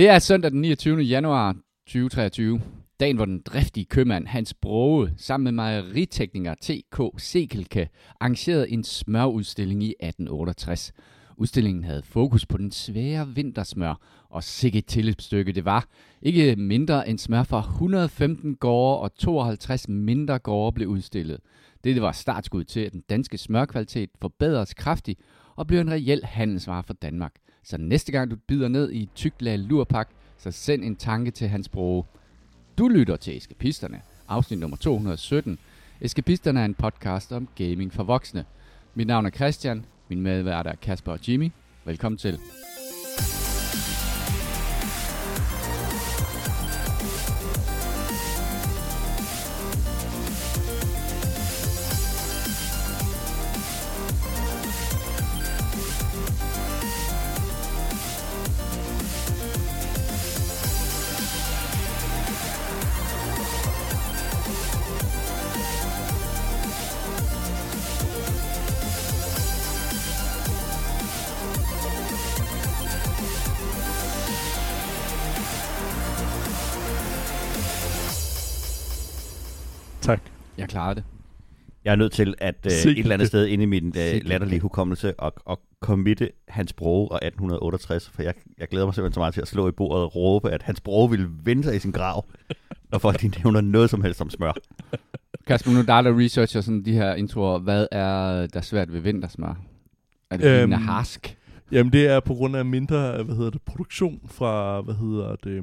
Det er søndag den 29. januar 2023. Dagen, hvor den driftige købmand Hans Broge sammen med mejeritekniker T.K. Sekelke arrangerede en smørudstilling i 1868. Udstillingen havde fokus på den svære vintersmør, og sikkert tilløbsstykke det var. Ikke mindre end smør fra 115 gårde og 52 mindre gårde blev udstillet. Det var startskud til, at den danske smørkvalitet forbedres kraftigt og blev en reel handelsvare for Danmark. Så næste gang du bider ned i et tykt lag lurpak, så send en tanke til hans bror. Du lytter til Eskapisterne, afsnit nummer 217. Eskapisterne er en podcast om gaming for voksne. Mit navn er Christian, min medvært er Kasper og Jimmy. Velkommen til. Klarer det. Jeg er nødt til at uh, Sikke et eller andet det. sted inde i min uh, Sikke latterlige hukommelse og, og committe Hans Broge og 1868, for jeg, jeg glæder mig simpelthen så meget til at slå i bordet og råbe, at Hans Broge ville vende sig i sin grav, når folk de nævner noget som helst om smør. Kasper, nu er der researcher sådan de her introer. Hvad er der svært ved vintersmør? Er det Øhm, er harsk? Jamen det er på grund af mindre, hvad hedder det, produktion fra, hvad hedder det,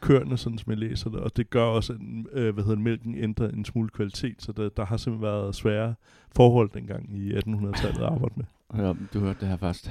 køerne, sådan som jeg læser det, og det gør også, at øh, hvad hedder mælken ændrer en smule kvalitet, så der, der har simpelthen været svære forhold dengang i 1800-tallet at arbejde med. Hør, du hørte det her først.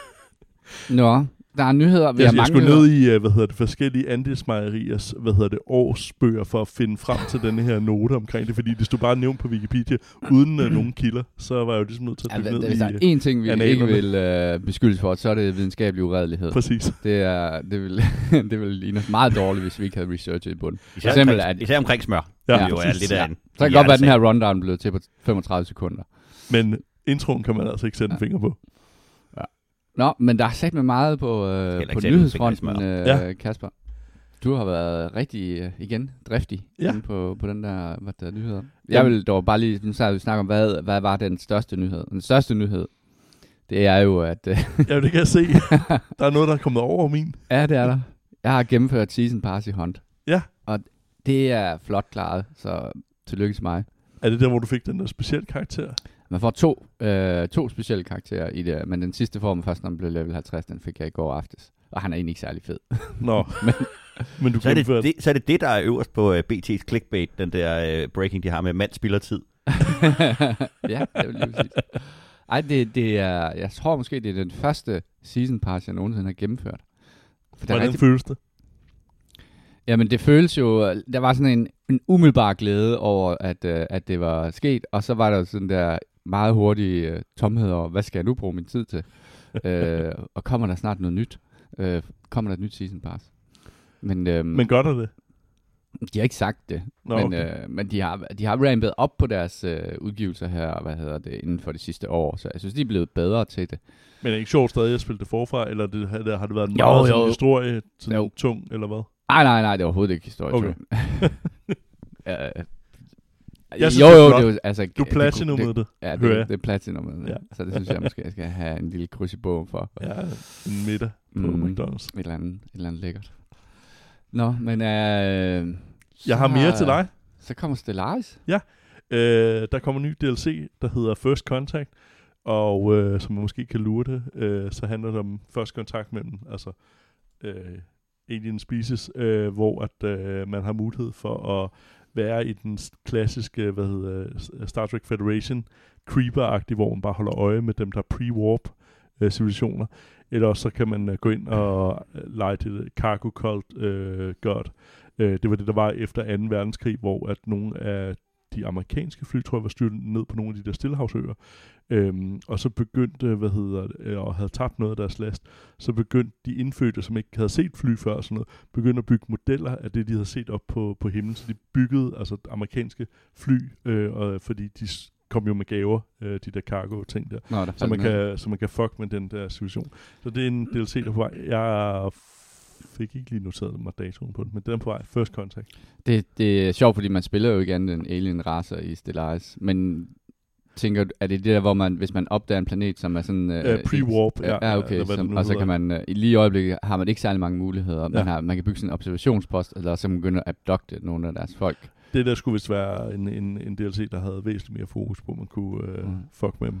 Nå, der er nyheder. Vi Jeg, har jeg skulle ned i, øh, hvad hedder det, forskellige andelsmejeriers, hvad hedder det, årsbøger for at finde frem til denne her note omkring det, fordi det stod bare nævnt på Wikipedia, uden uh, nogen kilder, så var jeg jo ligesom nødt til at Ja, dykke hva- ned hvis i... der er øh, én ting, vi ikke analerne. vil øh, beskyldes for, så er det videnskabelig uredelighed. Præcis. Det, er, det, vil, det vil ligne os meget dårligt, hvis vi ikke havde researchet i bunden. Især, eksempel omkring, at- især omkring smør. Ja, Ja, jo er lidt af Ja. en Så kan det godt være, at den her rundown blev til på 35 sekunder. Men introen kan man altså ikke sætte en finger på. Nå, men der er sat med meget på, øh, på nyhedsfronten, øh, Ja. Kasper. Du har været rigtig, øh, igen, driftig Ja. inde på, på den der, hvad der er nyheder. Jeg vil dog bare lige, nu vi snakke om, hvad, hvad var den største nyhed? Den største nyhed, det er jo, at... Øh, Ja, det kan jeg se. Der er noget, der er kommet over min. ja, det er der. Jeg har gennemført Season Pass i Hunt. Ja. Og det er flot klaret, så tillykke til mig. Er det der, hvor du fik den der specielle karakter? Man får to, øh, to specielle karakterer i det, men den sidste får man først, når man bliver level 50. Den fik jeg i går aftes. Og han er egentlig ikke særlig fed. Nå, men, men du Så er, det, det, så er det det, der er øverst på uh, BT's clickbait, den der uh, breaking, de har med mand spiller tid. ja, det vil lige præcis. Ej, det, det er, jeg tror måske, det er den første season pass, jeg nogensinde har gennemført. For er Hvordan rigtig, føles det? jamen, det føles jo, der var sådan en, en umiddelbar glæde over, at, øh, at det var sket, og så var der sådan der meget hurtige øh, tomhed over, hvad skal jeg nu bruge min tid til? øh, og kommer der snart noget nyt? Øh, kommer der et nyt season pass? Men, øhm, Men gør der det? de har ikke sagt det. Nå, men, okay. øh, men de har, de har rampet op på deres øh, udgivelser her, hvad hedder det, inden for de sidste år. Så jeg synes, de er blevet bedre til det. Men er det ikke sjovt stadig at spille det forfra, eller det, har, det, har det været en Jo, meget sådan jo. historie, sådan Jo. tung, eller hvad? Nej, nej, nej, det er overhovedet ikke historie. Okay. ja, Jeg synes, jo, det er jo, flot. det er jo, altså... Du platinummede det, det. Ja, det, hører det, jeg. det er platinum. Ja. Ja. Så det synes jeg måske, jeg skal have en lille kryds i bogen for. Ja, en middag på Mm. McDonald's. Et eller andet, et eller andet lækkert. Nå, men... Øh, Jeg har mere til dig. Så kommer Stellaris. Øh, der kommer en ny DLC, der hedder First Contact, og øh, som man måske kan lure det, øh, så handler det om første kontakt mellem altså, øh, alien species, øh, hvor at øh, man har mulighed for at være i den klassiske hvad hedder, øh, Star Trek Federation creeper hvor man bare holder øje med dem, der er pre-warp øh, civilisationer. Eller også så kan man øh, gå ind og øh, lege til øh, cargo cult øh, god. Øh, det var det, der var efter 2. verdenskrig, hvor at nogle af de amerikanske fly, tror jeg, var styrtet ned på nogle af de der stillehavsøer. Øhm, og så begyndte, hvad hedder det, øh, og havde tabt noget af deres last, så begyndte de indfødte, som ikke havde set fly før, og sådan noget, begyndte at bygge modeller af det, de havde set op på, på himlen. Så de byggede altså amerikanske fly, øh, og, fordi de kom jo med gaver, øh, de der cargo-ting der. Nå, der Så man, kan, så man kan fuck med den der situation. Så det er en DLC, der er på vej. Jeg fik ikke lige noteret mig datoen på den, men den er på vej. First Contact. Det, det er sjovt, fordi man spiller jo ikke andet end alien racer i Stellaris, men tænker er det det der, hvor man, hvis man opdager en planet, som er sådan... Uh, pre-warp, ja. Ja, okay, eller som, og så kan man, uh, lige i øjeblikket har man ikke særlig mange muligheder. Man, Ja. har, man kan bygge sådan en observationspost, eller så kan man begynde at abducte nogle af deres folk. Det der skulle vist være en, en, en DLC, der havde væsentligt mere fokus på, at man kunne Mm. mm. fuck med dem.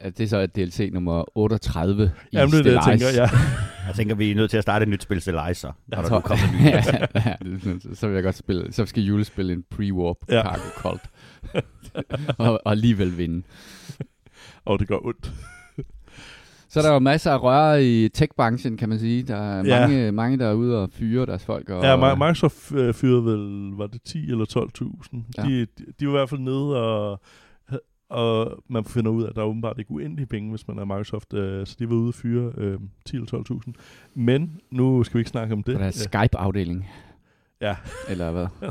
At det så er DLC nummer 38 i Jamen, det er det, jeg Stellaris. tænker, ja. Jeg tænker, vi er nødt til at starte et nyt spil til Liza, når der nu kommer en ny. ja, er så- så vil jeg godt spille, så skal Jule spille en pre-warp ja. Cargo cult. og, og alligevel vinde. Og det gør ondt. Så er der jo masser af røre i tech-branchen, kan man sige. Der er Ja. mange, mange, der er ude og fyre deres folk. Og, Ja, Mi- Microsoft øh, fyrede vel, var det 10 eller 12.000? Ja. Ja. De, de, de var i hvert fald nede, og, og man finder ud af, at der er åbenbart ikke uendelige penge, hvis man er Microsoft. Øh, så de var ude at fyre øh, 10 eller 12.000. Men nu skal vi ikke snakke om det. på deres Skype-afdeling. Ja. Eller hvad?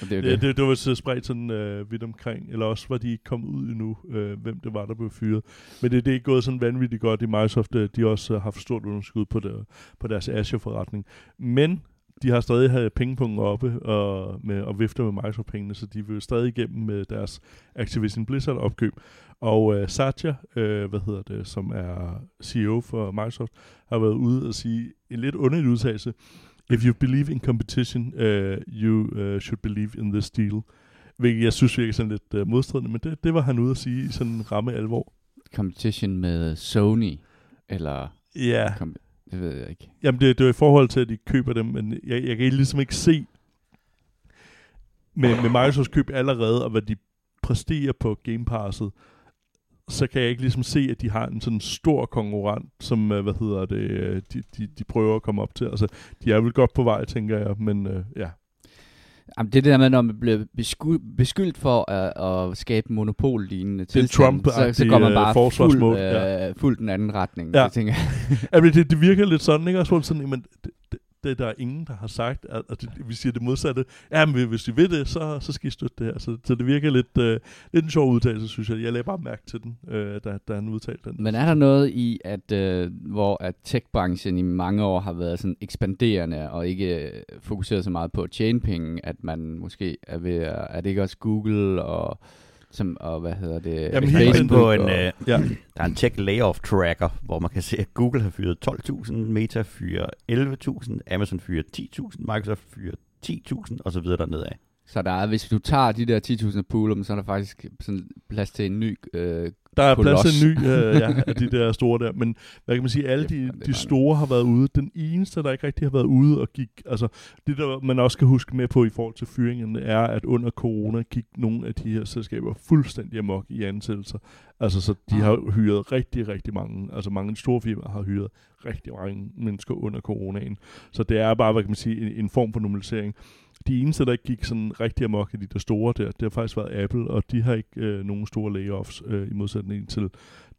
Det er Det, det. det, det var så spredt sådan øh, vidt omkring, eller også var de ikke kommet ud endnu, øh, hvem det var, der blev fyret. Men det, det er ikke gået sådan vanvittigt godt i Microsoft. øh, De har også øh, haft stort underskud på, der, på deres Azure-forretning. Men de har stadig have pengepunkten oppe og, med, og vifter med Microsoft-pengene, så de vil stadig igennem med deres Activision Blizzard-opkøb. Og øh, Satya, øh, hvad hedder det, som er CEO for Microsoft, har været ude og sige en lidt underlig udtalelse. If you believe in competition, uh, you uh, should believe in this deal. Hvilket jeg synes virker sådan lidt uh, modstridende, men det, det var han ude at sige i sådan en ramme alvor. Competition med Sony. Eller... Ja, Kom, det ved jeg ikke. jamen det, det er i forhold til, at de køber dem, men jeg, jeg kan ligesom ikke se med, med Microsofts køb allerede, og hvad de præsterer på Game Passet, så kan jeg ikke ligesom se, at de har en sådan stor konkurrent, som, øh, hvad hedder det, øh, de, de, de prøver at komme op til. Altså, de er vel godt på vej, tænker jeg, men øh, ja. Jamen, det er det der med, når man bliver besku- beskyldt for at, at skabe monopol-lignende Det en tilstand, så, så går man øh, bare forsvarsmål, fuld, ja. øh, fuld den anden retning. Ja. Jeg tænker, Jamen, det, det virker lidt sådan, ikke? Også sådan, men det, det, det, der er ingen, der har sagt, at, at vi siger det modsatte. Ja, men hvis I vil det, så, så skal I støtte det her. Så, så det virker lidt, øh, lidt en sjov udtalelse, synes jeg. Jeg lagde bare mærke til den, øh, da, da han udtalte den. Men er der noget i, at øh, hvor at tech-branchen i mange år har været sådan ekspanderende og ikke øh, fokuseret så meget på at tjene penge, at man måske er ved at, er det ikke også Google og, som, og hvad hedder det, Jamen, inde på en, og, øh, Ja. der er en tech layoff tracker, hvor man kan se, at Google har fyret 12.000, Meta fyrer 11.000, Amazon fyrer 10.000, Microsoft fyrer 10.000 og så videre dernede af. Så der er, hvis du tager de der 10.000 pool, så er der faktisk sådan plads til en ny øh, Der er plads til en ny øh, ja, af de der store der. Men hvad kan man sige, alle de, de store har været ude. Den eneste, der ikke rigtig har været ude og gik, altså det der man også skal huske med på i forhold til fyringen, er, at under corona gik nogle af de her selskaber fuldstændig amok i ansættelser. Altså så de Ah. har hyret rigtig, rigtig mange, altså mange store firmaer har hyret rigtig mange mennesker under coronaen. Så det er bare, hvad kan man sige, en, en form for normalisering. De eneste, der ikke gik sådan rigtig amok i de der store der, det har faktisk været Apple, og de har ikke øh, nogen store layoffs øh, i modsætning til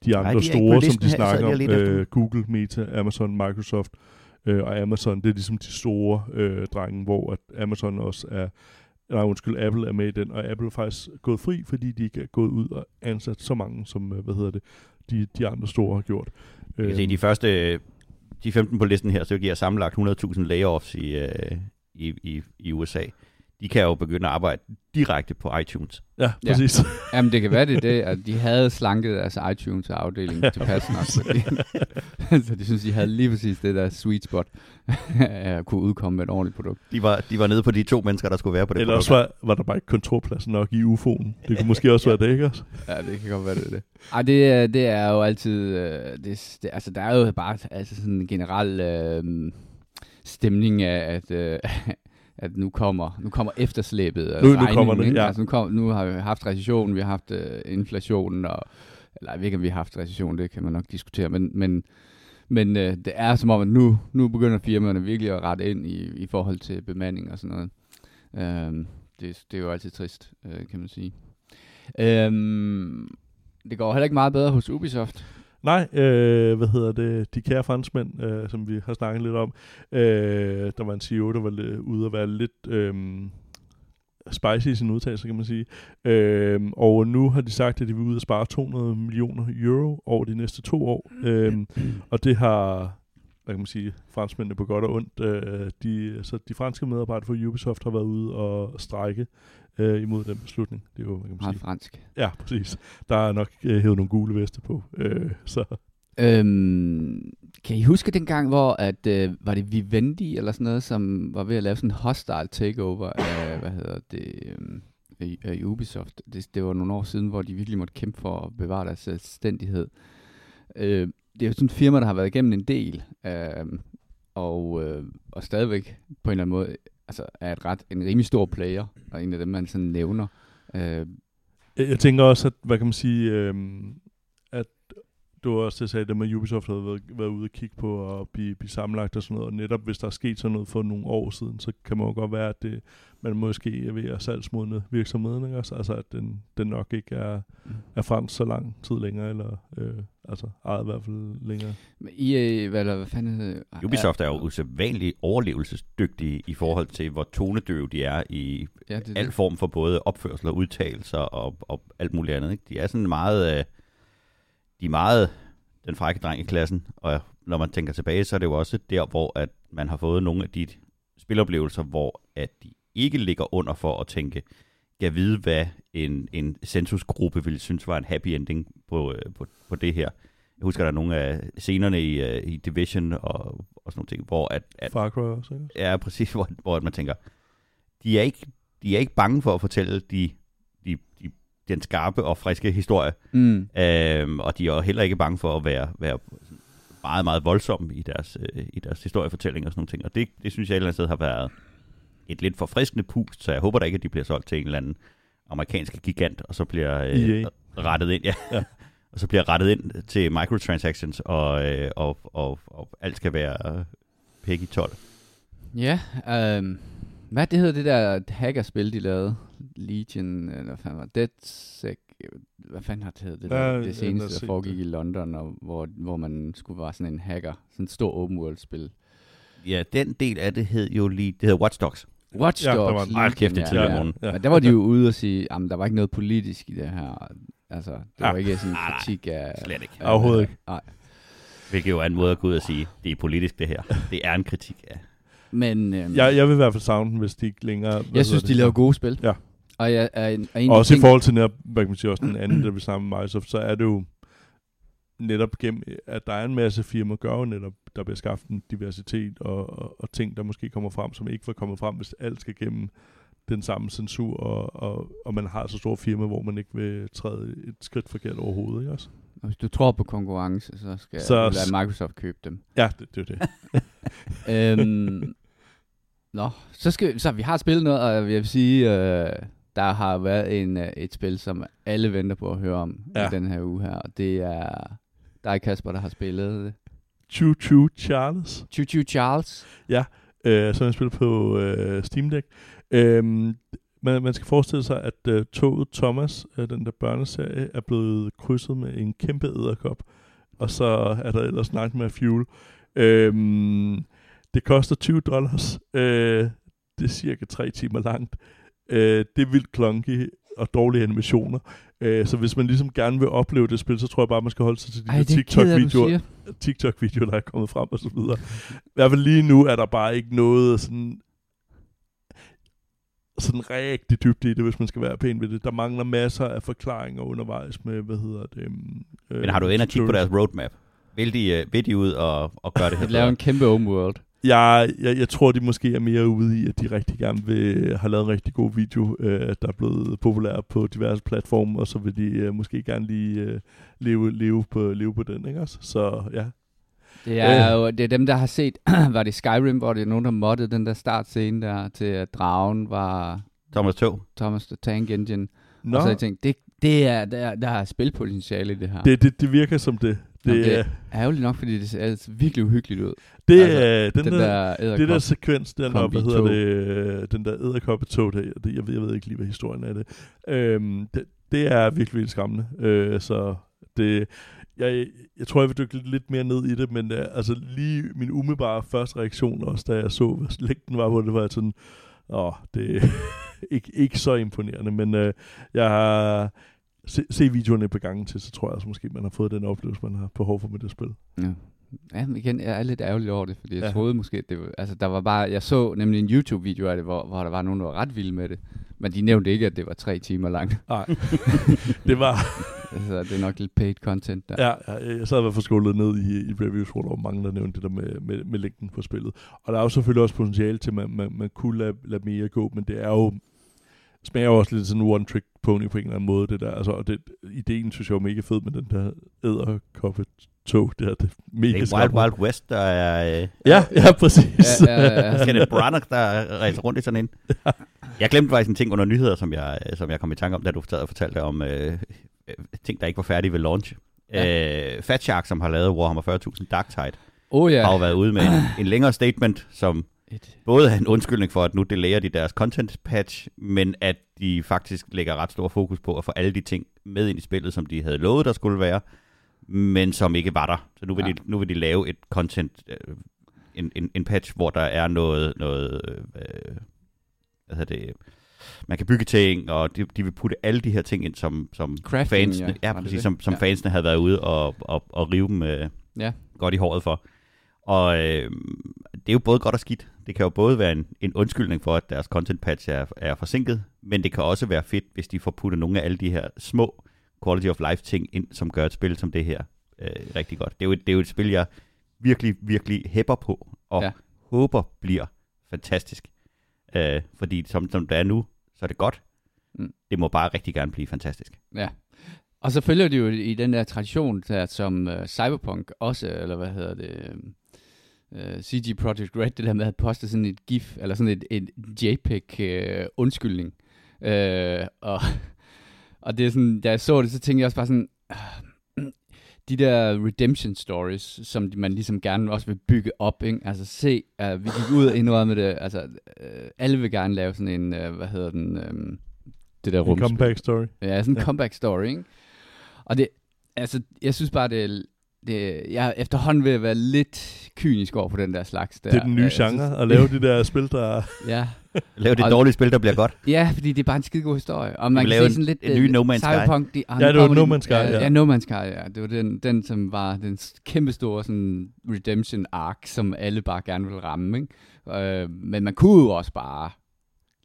de Nej, andre de ikke på store, som de snakker om. Øh, Google, Meta, Amazon, Microsoft øh, og Amazon. Det er ligesom de store øh, drenge, hvor at Amazon også er, nej undskyld, Apple er med i den, og Apple er faktisk gået fri, fordi de ikke er gået ud og ansat så mange, som, øh, hvad hedder det, de, de andre store har gjort. Jeg kan se, de første, de 15 på listen her, så giver sammenlagt 100.000 layoffs i, øh, i, i, i USA. De kan jo begynde at arbejde direkte på iTunes. ja, Ja. præcis. Jamen, det kan være det, er det at de havde slanket deres iTunes-afdeling til passen også. Fordi, så de synes, de havde lige præcis det der sweet spot, at kunne udkomme med et ordentligt produkt. De var, de var nede på de to mennesker, der skulle være på det Eller også var, var der bare ikke kontorplads nok i UFO'en. Det kunne måske også være det, ikke også? Ja, det kan godt være, det er det. Ej, det, er- det er jo altid... Øh, det, det, altså, der er jo bare altså sådan en generel øh, stemning af, at... Øh, at nu kommer, nu kommer efterslæbet Nu- nu kommer det, ja. Altså, nu, kom, nu har vi haft recession, vi har haft øh, inflationen, og, eller jeg ved ikke, om vi har haft recession, det kan man nok diskutere, men, men, men øh, det er som om, at nu, nu begynder firmaerne virkelig at rette ind i, i forhold til bemanding og sådan noget. Øhm, det, det er jo altid trist, øh, kan man sige. Øhm, det går heller ikke meget bedre hos Ubisoft. Nej, øh, hvad hedder det, de kære franskmænd, øh, som vi har snakket lidt om, øh, der var en CEO, der var ude at være lidt, øh, spicy i sin udtalelse, kan man sige. Øhm, og nu har de sagt, at de vil ud og spare 200 millioner euro over de næste to år. Øhm, og det har, hvad kan man sige, franskmændene på godt og ondt. Øh, de, så de franske medarbejdere for Ubisoft har været ude og strække øh, imod den beslutning. Det er jo, hvad kan man Meget sige. fransk. Ja, præcis. Der er nok øh, hævet nogle gule veste på. Øh, så Øhm, kan I huske dengang, hvor at, øh, var det Vivendi eller sådan noget, som var ved at lave sådan en hostile takeover af, hvad hedder det, af, af Ubisoft. Det, det var nogle år siden, hvor de virkelig måtte kæmpe for at bevare deres selvstændighed. Øh, det er jo sådan et firma, der har været igennem en del, øh, og, øh, og stadigvæk på en eller anden måde altså, er et ret, en rimelig stor player, og en af dem, man sådan nævner. Øh, Jeg, jeg tænker også, at, hvad kan man sige, øh, du var også det, jeg sagde, det med Ubisoft havde været, været ude og kigge på at blive, blive sammenlagt og sådan noget, og netop hvis der er sket sådan noget for nogle år siden, så kan man jo godt være, at det, man måske er ved at salgsmodne virksomheden, ikke også? Altså, at den, den nok ikke er, er fransk så lang tid længere, eller øh, altså ejet i hvert fald længere. men I, øh, hvad, eller, hvad fanden hedder det? Ubisoft er jo usædvanligt overlevelsesdygtige i forhold til, hvor tonedøve de er i Ja, det, al form for både opførsel og udtalelser og, og alt muligt andet. Ikke? De er sådan meget, øh, de er meget den frække dreng i klassen, og når man tænker tilbage, så er det jo også der, hvor at man har fået nogle af de spiloplevelser, hvor at de ikke ligger under for at tænke, jeg vide, hvad en, en censusgruppe ville synes var en happy ending på, øh, på, på det her. Jeg husker, der er nogle af scenerne i, øh, i Division og, og sådan nogle ting, hvor at, at Far Cry også, ikke? Ja, præcis, hvor, hvor man tænker, de er, ikke, de er ikke bange for at fortælle de, de, de, den skarpe og friske historie, Mm. øhm, og de er jo heller ikke bange for at være, være meget, meget voldsomme i deres, øh, i deres historiefortælling og sådan nogle ting, og det, det synes jeg et eller andet sted har været et lidt forfriskende pust, så jeg håber da ikke, at de bliver solgt til en eller anden amerikansk gigant, og så bliver øh, EA. rettet ind, ja. Ja. og så bliver rettet ind til microtransactions, og, øh, og, og, og alt skal være øh, Peggy 12. Ja, øhm, hvad det hedder det der hackerspil, de lavede? Legion, eller hvad fanden var det? DedSec, hvad fanden har det heddet? Det, Ja, det seneste, der foregik det. i London, og hvor, hvor man skulle være sådan en hacker. Sådan et stort open world spil. Ja, den del af det hed jo lige, det hedder Watch Dogs. Watch Ja, der Dogs. var en- Legion, kæft, det er ja, morgen. Ja. Men der var de jo ude og sige, at der var ikke noget politisk i det her. Altså, det Ja. var ikke sådan en nej. kritik af... Slet ikke. af- Overhovedet ikke. Nej. Hvilket jo er en måde at gå ud og sige, det er politisk det her. Det er en kritik af. Men øhm, Jeg, jeg vil i hvert fald savne den, hvis de ikke længere... jeg synes, hedder de det? laver gode spil. Ja. Og jeg er en, og en også de i forhold til netop, hvad kan man sige, også den anden, der vi sammen med Microsoft, så er det jo netop gennem, at der er en masse firmaer, gør jo netop, der bliver skaffet en diversitet og, og, og ting, der måske kommer frem, som ikke var kommet frem, hvis alt skal gennem den samme censur, og, og, og man har så store firma, hvor man ikke vil træde et skridt forkert overhovedet, ikke også? Og hvis du tror på konkurrence, så skal Så- lade Microsoft købe dem. Ja, det, det er det. øhm, nå, så skal så vi har spillet noget, og jeg vil sige, øh, der har været en, øh, et spil, som alle venter på at høre om ja. Ja. i den her uge her, og det er dig, Kasper, der har spillet det. Choo Choo Charles. Choo Choo Charles. øh, som jeg spiller på øh, Steam Deck. Øhm, man, man skal forestille sig, at øh, toget Thomas, øh, den der børneserie, er blevet krydset med en kæmpe æderkop. Og så er der ellers Nightmare Fuel. Øhm, det koster 20 dollars. Øh, det er cirka 3 timer langt. Øh, det er vildt clunky og dårlige animationer. Øh, så hvis man ligesom gerne vil opleve det spil, så tror jeg bare, man skal holde sig til de Ej, er TikTok-videoer. TikTok-videoer, der er kommet frem og så videre. I hvert fald lige nu er der bare ikke noget sådan sådan rigtig dybde i det, hvis man skal være pæn ved det. Der mangler masser af forklaringer undervejs med, hvad hedder det... Øh, Men har du ind og kigge på deres roadmap? Vil de, øh, vil de ud og, og gøre det her? Lave en kæmpe open world. Jeg, jeg, jeg tror, de måske er mere ude i, at de rigtig gerne vil have lavet en rigtig god video, øh, der er blevet populær på diverse platforme, og så vil de øh, måske gerne lige øh, leve, leve, på, leve på den, ikke også? Så ja, Det er jo det er dem, der har set, var det Skyrim, hvor det er nogen, der moddede den der startscene der, til at dragen var Thomas Tog. Thomas the Tank Engine. Nå, Og så har jeg tænkt, det, det er, der, der er spilpotentiale i det her. det, det, det virker som det. Det, Jamen, det er, er ærgerligt nok, fordi det ser altså virkelig uhyggeligt ud. det, altså, er den, Den, der, der det der sekvens, den der, hvad hedder det, den der æderkoppetog, der, det, jeg, ved, jeg ved ikke lige, hvad historien er det. Øhm, det, det er virkelig, virkelig skræmmende. Øh, så det, jeg, jeg tror, jeg vil dykke lidt, mere ned i det, men uh, altså lige min umiddelbare første reaktion, også da jeg så, hvad længden var på det, var sådan, åh, det, ikke, ikke så imponerende, men øh, jeg har se, se videoerne på gangen til, så tror jeg også måske, man har fået den oplevelse, man har behov for med det spil. Ja. Ja, men igen, jeg er lidt ærgerlig over det, fordi jeg Ja. ja. troede måske, at det var, altså der var bare, jeg så nemlig en YouTube-video af det, hvor, hvor der var nogen, der var ret vilde med det, men de nævnte ikke, at det var tre timer langt, Nej, det var, altså det er nok lidt paid content der. ja, jeg, jeg sad i hvert fald ned i, i reviews, hvor der var mange, der nævnte det der med, med, med længden på spillet. Og der er jo selvfølgelig også potentiale til, at man, man, man kunne lade, lade mere gå, men det er jo, smager også lidt sådan en one-trick pony på en eller anden måde, det der. Altså, og det, ideen synes jeg er mega fed med den der æderkoppe tog, det her, det er mega Det er Wild. Wild West, der er... Øh, Ja, ja, præcis. Ja, ja, ja. Kenneth Branagh, der rejser rundt i sådan en. Jeg glemte faktisk en ting under nyheder, som jeg, som jeg kom i tanke om, da du fortalte om øh, øh, ting, der ikke var færdige ved launch. Ja. Øh, Fat Shark, som har lavet Warhammer 40.000 Dark Tide, Oh ja. ja. har jo været ude med en, en længere statement, som Et, både en undskyldning for, at nu delayer de deres content patch, men at de faktisk lægger ret stor fokus på at få alle de ting med ind i spillet, som de havde lovet, der skulle være, men som ikke var der. Så nu vil, ja. De, nu vil de lave et content, øh, en, en, en patch, hvor der er noget, noget øh, hvad hedder det, man kan bygge ting, og de, de vil putte alle de her ting ind, som, som Crafting, fansene, ja. ja, Var det præcis, det? som, som Ja. fansene havde været ude og, og, og rive dem øh, Ja. godt i håret for. Og øh, det er jo både godt og skidt. Det kan jo både være en, en undskyldning for, at deres content patch er, er forsinket, men det kan også være fedt, hvis de får puttet nogle af alle de her små quality of life ting ind, som gør et spil som det her øh, rigtig godt. Det er, jo, et- det er jo et spil, jeg virkelig, virkelig hæpper på, og ja. Håber bliver fantastisk. Øh, fordi som, som det er nu, så er det godt. Mm. Det må bare rigtig gerne blive fantastisk. ja. Og så følger de jo i den der tradition, der, som uh, Cyberpunk også, eller hvad hedder det, uh, CG Project Red, det der med at poste sådan et GIF, eller sådan et, et JPEG-undskyldning. Uh, og, og det er sådan, da jeg så det, så tænkte jeg også bare sådan, ah, de der redemption stories, som man ligesom gerne også vil bygge op, ikke? Altså se, uh, vi gik ud og indrømme det, altså uh, alle vil gerne lave sådan en, uh, hvad hedder den, um, det der En rumspil. comeback story. Ja, sådan en Ja. comeback story, ikke? Og det, altså, jeg synes bare, det er, det, jeg er efterhånden ved at være lidt kynisk over på den der slags der. Det er den nye genre, synes- at lave de der spil, der... Ja, Lav det Og- dårlige spil, der bliver godt. ja, fordi det er bare en skide god historie. Og man vil kan lave se sådan en- lidt... en ny øh, No Man's Sky. Cyberpunk, de, Ja, det var No Man's Sky, ja. ja. No Man's Sky, ja. Det var den, den som var den kæmpe store sådan, redemption arc, som alle bare gerne vil ramme, ikke? Øh, men man kunne jo også bare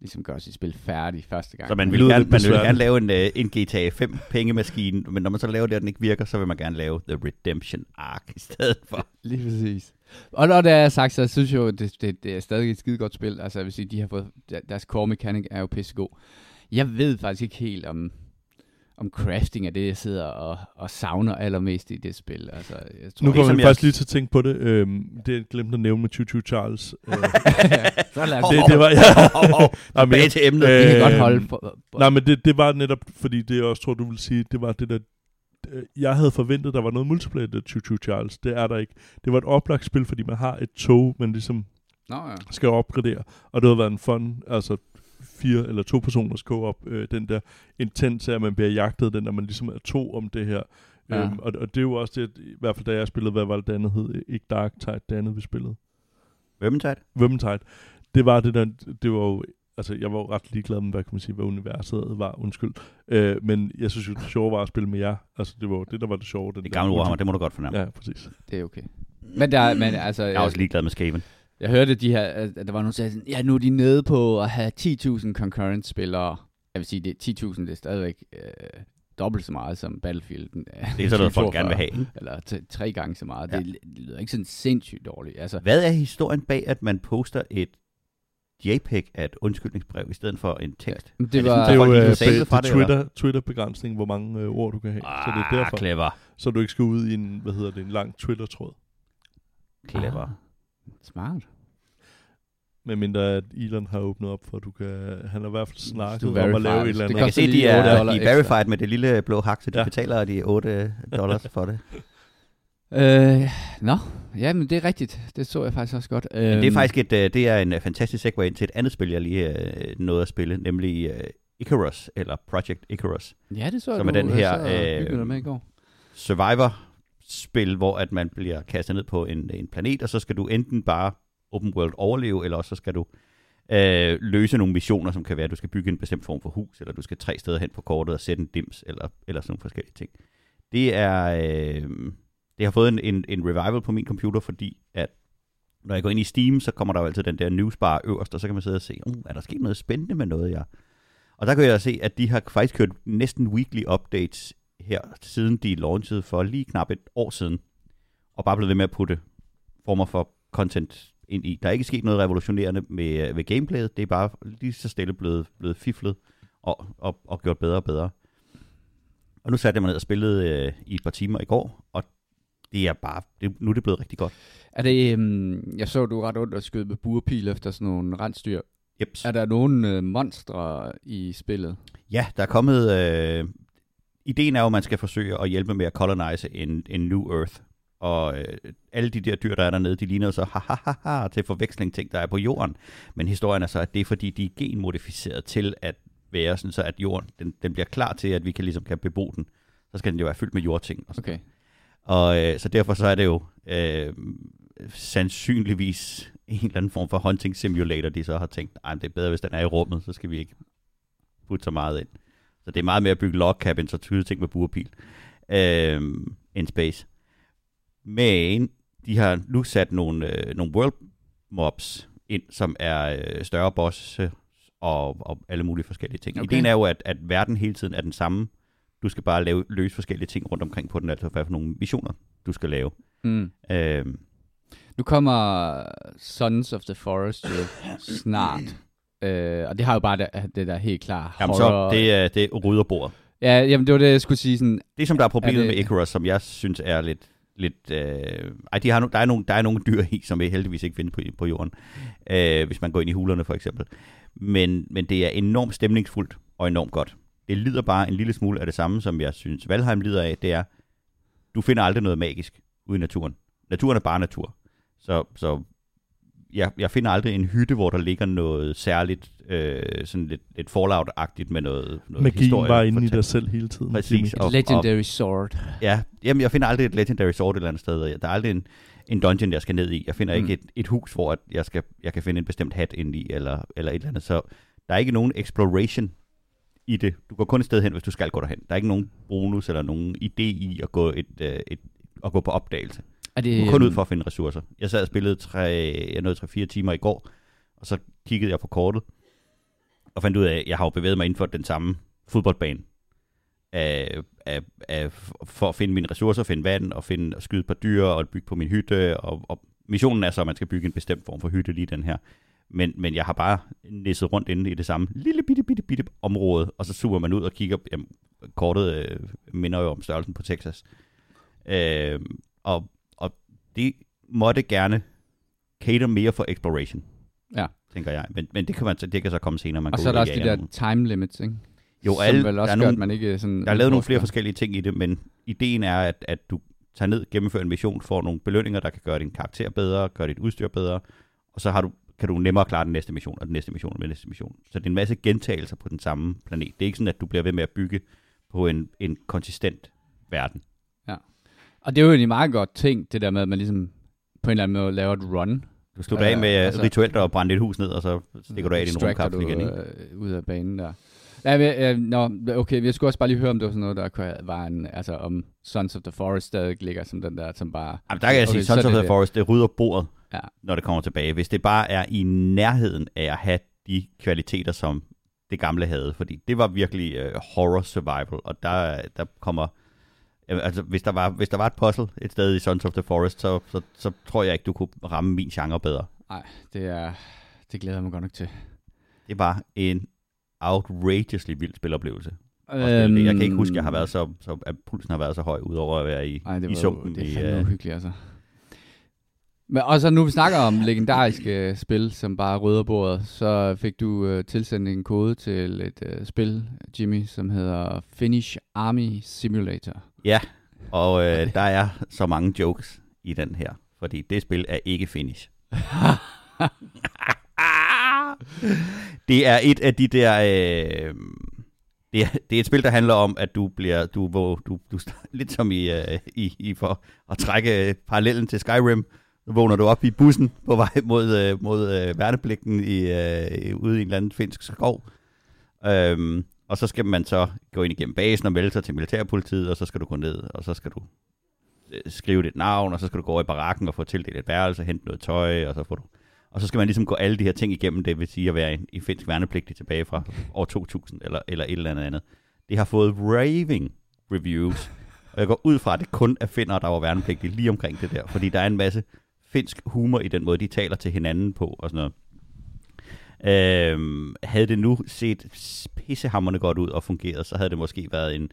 ligesom gøre sit spil færdigt første gang. Så man vil, gerne, man vil gerne lave en, uh, en GTA 5 pengemaskine, men når man så laver det, og den ikke virker, så vil man gerne lave The Redemption Arc i stedet for. Lige præcis. Og når det er sagt, så synes jeg jo, det, det, det er stadig et skide godt spil. Altså, jeg vil sige, de har fået, der- deres core mechanic er jo pissegod. Jeg ved faktisk ikke helt om, om crafting er det, jeg sidder og, og savner allermest i det spil. Altså, jeg tror, Nu kommer som vi jeg- faktisk lige til at tænke på det. Øhm, det jeg glemte at nævne med Choo Charles. Øh, så lad os det, det var... Ja. Nej, men- til emnet. Øh, kan godt Øhm, holde for, for, Nej, men det, det var netop, fordi det jeg også tror, du vil sige, det var det der... øh, Jeg havde forventet, der var noget multiplayer i Choo Choo Charles. Det er der ikke. Det var et oplagt spil, fordi man har et tog, man ligesom Nå, ja. skal opgradere. Og det har været en fun, altså fire eller to personers co-op, øh, den der intens af, at man bliver jagtet, den der man ligesom er to om det her. Ja. Øhm, og, og det er jo også det, i hvert fald da jeg spillede, hvad var det, det andet hed? Ikke Dark Tide, det andet vi spillede. Vermintide? Vermintide. Det var det der, det var jo, altså jeg var jo ret ligeglad med, hvad kan man sige, hvad universet var, undskyld. Øh, men jeg synes jo, det sjove var at spille med jer. Altså det var det, der var det sjove. Den Det gamle Warhammer, det må du godt fornemme. Ja. Ja, præcis. det er okay. Men, der, men altså, Jeg er også ligeglad med Skaven. Jeg hørte de her, at der var nogen, der sagde sådan, ja, nu er de nede på at have 10.000 concurrent spillere. Jeg vil sige, det er 10.000, det er stadigvæk øh, dobbelt så meget som Battlefield. øh, Det er sådan noget, folk gerne vil have. Eller t- tre gange så meget. Ja. Ja. Det, det lyder ikke sådan sindssygt dårligt. Altså, Hvad er historien bag, at man poster et JPEG af et undskyldningsbrev i stedet for en tekst? det, Er det var, sådan, Det er jo folk øh, det, fra det det, eller? Twitter, Twitter-begrænsning, hvor mange øh, ord du kan have. så det er derfor. Ah, clever. Så du ikke skal ud i en, hvad hedder det, en lang Twitter-tråd. Clever. Ah, smart. Medmindre at Elon har åbnet op for, at du kan... Han har i hvert fald snakket om at lave et eller det andet. Jeg kan se, de lige 8 er, de er ekstra. verified med det lille blå hak, så de Ja. betaler de 8 dollars for det. Øh, nå, ja, men det er rigtigt. Det så jeg faktisk også godt. Men det er Øhm, faktisk et, øh, det er en øh, fantastisk segue ind til et andet spil, jeg lige øh, nåede at spille, nemlig øh, Icarus, eller Project Icarus. Ja, det så jeg, som er du den her, øh, med i går spil, hvor at man bliver kastet ned på en, en planet, og så skal du enten bare open world overleve, eller også så skal du øh, løse nogle missioner, som kan være, at du skal bygge en bestemt form for hus, eller du skal tre steder hen på kortet og sætte en dims, eller, eller sådan nogle forskellige ting. Det er... Øh, det har fået en, en, en revival på min computer, fordi at når jeg går ind i Steam, så kommer der jo altid den der newsbar øverst, og så kan man sidde og se, uh, er der sket noget spændende med noget, jeg... Og der kan jeg se, at de har faktisk kørt næsten weekly updates her, siden de launchede for lige knap et år siden, og bare blevet ved med at putte former for content ind i. Der er ikke sket noget revolutionerende med, med gameplayet, det er bare lige så stille blevet, blevet fiflet og, og, og gjort bedre og bedre. Og nu satte jeg mig ned og spillede øh, i et par timer i går, og det er bare, det, nu er det blevet rigtig godt. Er det, øhm, jeg så, du ret ondt og skød med burpil efter sådan nogle rensdyr. Jeps. Er der nogle øh, monstre i spillet? Ja, der er kommet... Øh, ideen er jo, at man skal forsøge at hjælpe med at colonize en, en new earth. Og øh, alle de der dyr, der er dernede, de ligner så ha, ha, ha, ha, til forveksling ting, der er på jorden. Men historien er så, at det er fordi, de er genmodificeret til at være sådan, så at jorden den, den bliver klar til, at vi kan, ligesom kan bebo den. Så skal den jo være fyldt med jordting. Og sådan. Okay. Og øh, så derfor så er det jo øh, sandsynligvis en eller anden form for hunting simulator, de så har tænkt, at det er bedre, hvis den er i rummet, så skal vi ikke putte så meget ind. Så det er meget mere at bygge log cabins og tyde ting med burpil øh, end space. Men de har nu sat nogle, øh, nogle world mobs ind, som er øh, større boss og, og alle mulige forskellige ting. Okay. Ideen er jo, at, at verden hele tiden er den samme. Du skal bare lave, løse forskellige ting rundt omkring på den, altså hvad for nogle missioner, du skal lave. Mm. Øh, Nu kommer Sons of the Forest jo snart. Øh, og det har jo bare det, det der helt klart jamen horror. så, det er, det er rydder bordet. Ja, jamen det var det, jeg skulle sige. Sådan, Det, som der er problemet Er det... med Icarus, som jeg synes er lidt... lidt øh... Ej, de har no... der, er nogle, der er nogle dyr i, som vi heldigvis ikke finder på, på jorden. Øh, hvis man går ind i hulerne, for eksempel. Men, men det er enormt stemningsfuldt og enormt godt. Det lider bare en lille smule af det samme, som jeg synes Valheim lider af. Det er, du finder aldrig noget magisk ude i naturen. Naturen er bare natur. Så, så jeg, jeg finder aldrig en hytte, hvor der ligger noget særligt, øh, sådan lidt, lidt Fallout-agtigt med noget, noget Magien historie. var inde i dig selv hele tiden. Præcis. Og- Legendary Sword. Ja, jamen, jeg finder aldrig et Legendary Sword et eller andet sted. Der er aldrig en, en dungeon, jeg skal ned i. Jeg finder Mm. ikke et, et hus, hvor at jeg, skal, jeg kan finde en bestemt hat ind i, eller, eller et eller andet. Så der er ikke nogen exploration i det. Du går kun et sted hen, hvis du skal gå derhen. Der er ikke nogen bonus eller nogen idé i at gå, et, øh, et, at gå på opdagelse. Er det, kun ud øhm, for at finde ressourcer. Jeg sad og spillede tre, jeg nåede 3-4 timer i går, og så kiggede jeg på kortet, og fandt ud af, at jeg har jo bevæget mig inden for den samme fodboldbane. Af, af, af, for at finde mine ressourcer, finde vand, og, finde, og skyde par dyr, og bygge på min hytte. Og, og missionen er så, at man skal bygge en bestemt form for hytte, lige den her. Men, men jeg har bare nisset rundt inde i det samme lille bitte, bitte, bitte område, og så zoomer man ud og kigger, jamen, kortet øh, minder jo om størrelsen på Texas. Øh, og det måtte gerne cater mere for exploration. Ja. Tænker jeg. Men, men det, kan man, så- det kan så komme senere. Man og går så er der og også de der nogen. time limits, ikke? Jo, Som alle, vel der også er gør, nogle- at man ikke sådan... Der er lavet nogle flere forskellige ting i det, men ideen er, at, at du tager ned, gennemfører en mission, får nogle belønninger, der kan gøre din karakter bedre, gøre dit udstyr bedre, og så har du, kan du nemmere klare den næste mission, og den næste mission, og den næste mission. Så det er en masse gentagelser på den samme planet. Det er ikke sådan, at du bliver ved med at bygge på en, en konsistent verden. Og det er jo egentlig meget godt ting, det der med, at man ligesom på en eller anden måde laver et run. Du slutter Ja, af med altså- altså, rituelt at brænde et hus ned, og så stikker du af i din rumkapsel igen. Ikke? øh, ud af banen der. Ja, men, øh, nå, okay, jeg skulle også bare lige høre, om det var sådan noget, der var en, altså om Sons of the Forest stadig ligger som den der, som bare... Jamen, der kan jeg Okay, sige, Sons of the det. Forest, det rydder bordet, Ja. når det kommer tilbage. Hvis det bare er i nærheden af at have de kvaliteter, som det gamle havde. Fordi det var virkelig uh, horror survival, og der, der kommer... Altså, hvis der, var, hvis der var et puzzle et sted i Sons of the Forest, så, så, så tror jeg ikke, du kunne ramme min genre bedre. Nej, det er... Det glæder jeg mig godt nok til. Det var en outrageously vild spiloplevelse. Det. Jeg kan ikke huske, at, jeg har været så, så, at pulsen har været så høj, udover at være i, Ej, det i var sumpen. jo, det i, er fandme øh, uhyggeligt, altså. Men og så nu vi snakker om legendariske spil, som bare rydder bordet, så fik du øh, tilsendt en kode til et øh, spil, Jimmy, som hedder Finish Army Simulator. Ja, og øh, der er så mange jokes i den her, fordi det spil er ikke finish. det er et af de der... Øh, det, er, det er et spil, der handler om, at du bliver... Du, hvor, du, du, lidt som i, øh, i, i for at trække parallellen til Skyrim, vågner du op i bussen på vej mod, øh, mod øh, værnepligten i, øh, ude i en eller anden finsk skov. Øhm, og så skal man så gå ind igennem basen og melde sig til militærpolitiet, og så skal du gå ned, og så skal du øh, skrive dit navn, og så skal du gå over i barakken og få tildelt et værelse, hente noget tøj, og så får du... Og så skal man ligesom gå alle de her ting igennem, det vil sige at være en, en finsk værnepligtig tilbage fra år 2000, eller, eller et eller andet andet. Det har fået raving reviews, og jeg går ud fra, at det kun er finder, der var værnepligtige lige omkring det der, fordi der er en masse finsk humor i den måde, de taler til hinanden på, og sådan noget. Øhm, havde det nu set pissehammerne godt ud og fungeret, så havde det måske været en,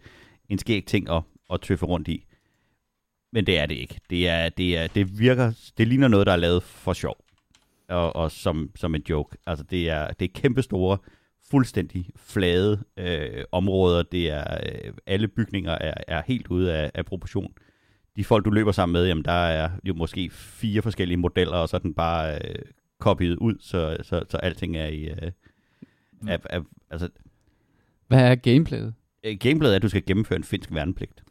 en skæg ting at, at tøffe rundt i. Men det er det ikke. Det, er, det, er, det virker, det ligner noget, der er lavet for sjov. Og, og som, som en joke. Altså det er, det er kæmpe store, fuldstændig flade øh, områder. Det er, øh, alle bygninger er, er helt ude af, af proportion. De folk, du løber sammen med, jamen der er jo måske fire forskellige modeller, og så er den bare øh, kopiet ud, så, så, så alting er i... Øh, er, er, altså, Hvad er gameplayet? øh, gameplayet er, at du skal gennemføre en finsk værnepligt.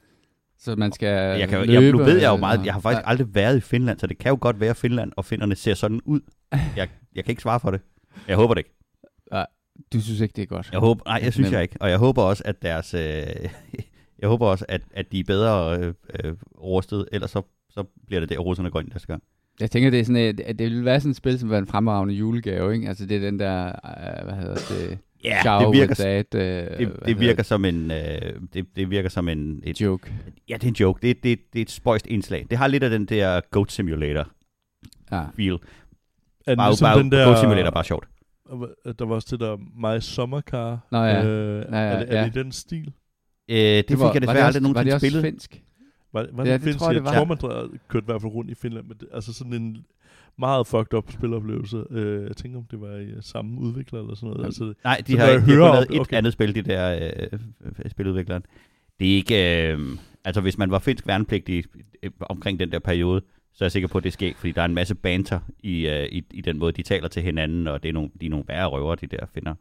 Så man skal Jeg kan, løbe? jeg, nu ved jeg jo meget, jeg har faktisk Nej. aldrig været i Finland, så det kan jo godt være, at Finland og finnerne ser sådan ud. Jeg, jeg kan ikke svare for det. Jeg håber det ikke. Du synes ikke, det er godt? Jeg håber, nej, jeg synes Nemt. jeg ikke. Og jeg håber også, at deres, øh, jeg håber også, at, at de er bedre øh, øh, rustet, ellers så, så bliver det der, russerne går ind næste gang. Jeg tænker, det er sådan et, at det vil være sådan et spil, som var en fremragende julegave, ikke? Altså, det er den der, øh, hvad hedder det? Ja, Ciao det virker, that, øh, det, det virker som en, øh, det, det virker som en, et, joke. ja, det er en joke. Det, det, det er et spøjst indslag. Det har lidt af den der Goat Simulator Ja. feel. Er Bare, ligesom bare, den der... Goat Simulator er bare sjovt. Der var også det der My Summer Car. Nå ja. Øh, Ja, ja, er, det, er ja. det i den stil? Øh, det, det fik jeg desværre aldrig Var nogensinde det også spillet. finsk? Var, var Ja, det, det tror jeg, det var. kørte i hvert fald rundt i Finland. Men det, altså sådan en meget fucked up spiloplevelse. Øh, jeg tænker, om det var i øh, samme udvikler eller sådan noget. Jamen, Altså, Nej, de Så har, de jeg har hører lavet et okay. andet spil, de der øh, øh, spiludvikleren. Det er ikke... Øh, altså, hvis man var finsk værnepligtig øh, omkring den der periode, så er jeg sikker på, at det sker, fordi der er en masse banter i, øh, i, i den måde, de taler til hinanden, og det er nogle, de er nogle værre røver, de der finder.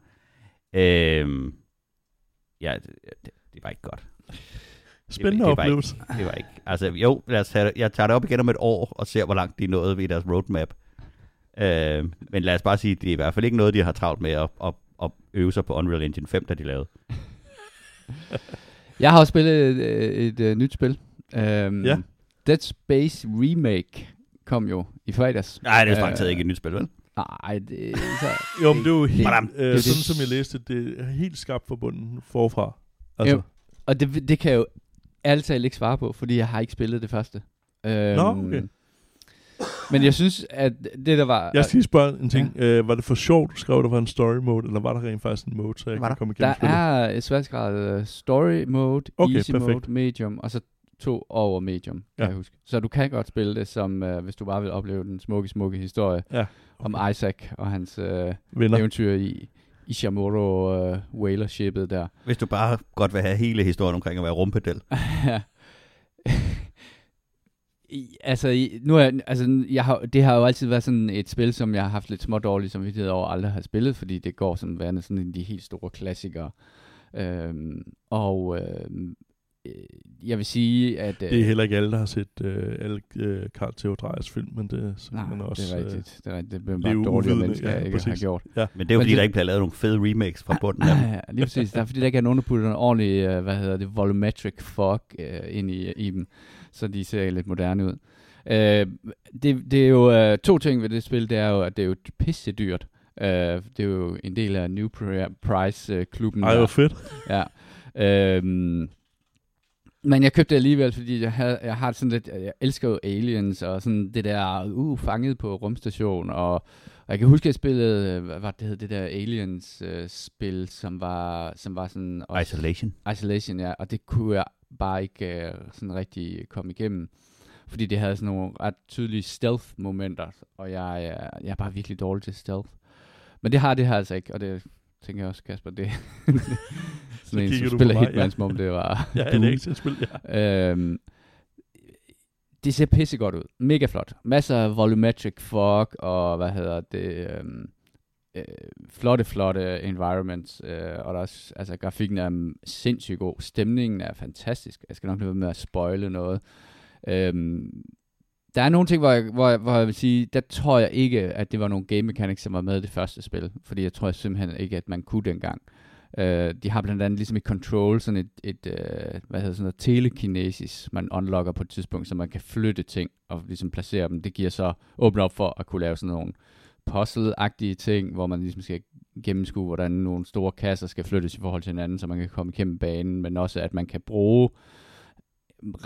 Øh, ja, det, det var ikke godt. Spændende det var ikke- oplevelse. Det var ikke... Altså, jo, lad os tage, det- jeg tager det op igen om et år, og ser, hvor langt de er nået ved deres roadmap. Øh, men lad os bare sige, det er i hvert fald ikke noget, de har travlt med at, at, at øve sig på Unreal Engine 5, da de lavede. Jeg har også spillet et, et, et, et nyt spil. Um, Ja. Dead Space Remake kom jo i fredags. Nej, det er strengt Øh, taget ikke et nyt spil, vel? Nej, det så, Jo, men det er jo helt, øh, det- sådan som jeg læste det, det er helt skabt forbundet forfra. Altså, Jo. Og det, det kan jo ærligt talt ikke svare på, fordi jeg har ikke spillet det første. Øhm, Nå, okay. Men jeg synes, at det der var... jeg skal lige spørge en ting. Ja. Øh, var det for sjovt, du skrev, der var en story mode, eller var der rent faktisk en mode, så jeg Var kan der? komme igennem Der spillet? er et sværhedsgrad øh, story mode, Okay, easy perfekt. mode, medium, og så to over medium, kan Ja. jeg huske. Så du kan godt spille det, som øh, hvis du bare vil opleve den smukke, smukke historie Ja, om Isaac og hans øh, Venner. eventyr i, i Chamorro øh, whaler-shippet der. Hvis du bare godt vil have hele historien omkring at være rumpedel. I- altså, nu er, altså, jeg har, det har jo altid været sådan et spil, som jeg har haft lidt små dårlig samvittighed over aldrig har spillet, fordi det går sådan værende sådan en af de helt store klassikere. Øhm, og øhm, øh, jeg vil sige, at... Øh, Det er heller ikke alle, der har set øh, alle øh, Carl Theodor film, men det så nej, man også... det er rigtigt. Det er rigtigt. Det bliver bare dårligere mennesker, ja, ikke har præcis. gjort. Øh, ja. Men det er jo fordi, det- der ikke bliver lavet nogle fede remakes fra bunden af dem. Ja, lige præcis. Der er fordi, der ikke er nogen, der putter en ordentlig, øh, hvad hedder det, volumetric fog øh, ind i, i dem, så de ser lidt moderne ud. Øh, det, det er jo øh, to ting ved det spil, det er jo, at det er jo pisse dyrt. Øh, det er jo en del af New Pri- Price-klubben. Ej, hvor fedt. Ja. Øhm, men jeg købte det alligevel, fordi jeg, havde, jeg har sådan lidt, jeg elsker jo aliens, og sådan det der, uh, fanget på rumstation, og, og jeg kan huske, at jeg spillede, øh, hvad var det hed, det der aliens-spil, som var, som var sådan... Også, Isolation. Isolation, ja, og det kunne jeg bare ikke uh, sådan rigtig komme igennem, fordi det havde sådan nogle ret tydelige stealth-momenter, og jeg, er- jeg er bare virkelig dårlig til stealth. Men det har det her altså ikke, og det tænker jeg også, Kasper, det sådan en, som spiller Hitman, ja. som om det var Ja, Doom. det ikke spil, ja. Øhm, det ser pissegodt ud. Mega flot. Masser af volumetric fog, og hvad hedder det, øhm, øh, flotte, flotte environments, øh, og der er, også- altså, grafikken er sindssygt god. Stemningen er fantastisk. Jeg skal nok lade være med at spoile noget. Øhm, der er nogle ting, hvor jeg, hvor, jeg, hvor jeg vil sige, der tror jeg ikke, at det var nogle game mechanics, som var med i det første spil. Fordi jeg tror jeg simpelthen ikke, at man kunne dengang. Uh, de har blandt andet ligesom et Control sådan et, et uh, hvad hedder sådan noget, telekinesis, man unlocker på et tidspunkt, så man kan flytte ting og ligesom placere dem. Det giver så åbne op for at kunne lave sådan nogle puzzle-agtige ting, hvor man ligesom skal gennemskue, hvordan nogle store kasser skal flyttes i forhold til hinanden, så man kan komme igennem banen, men også at man kan bruge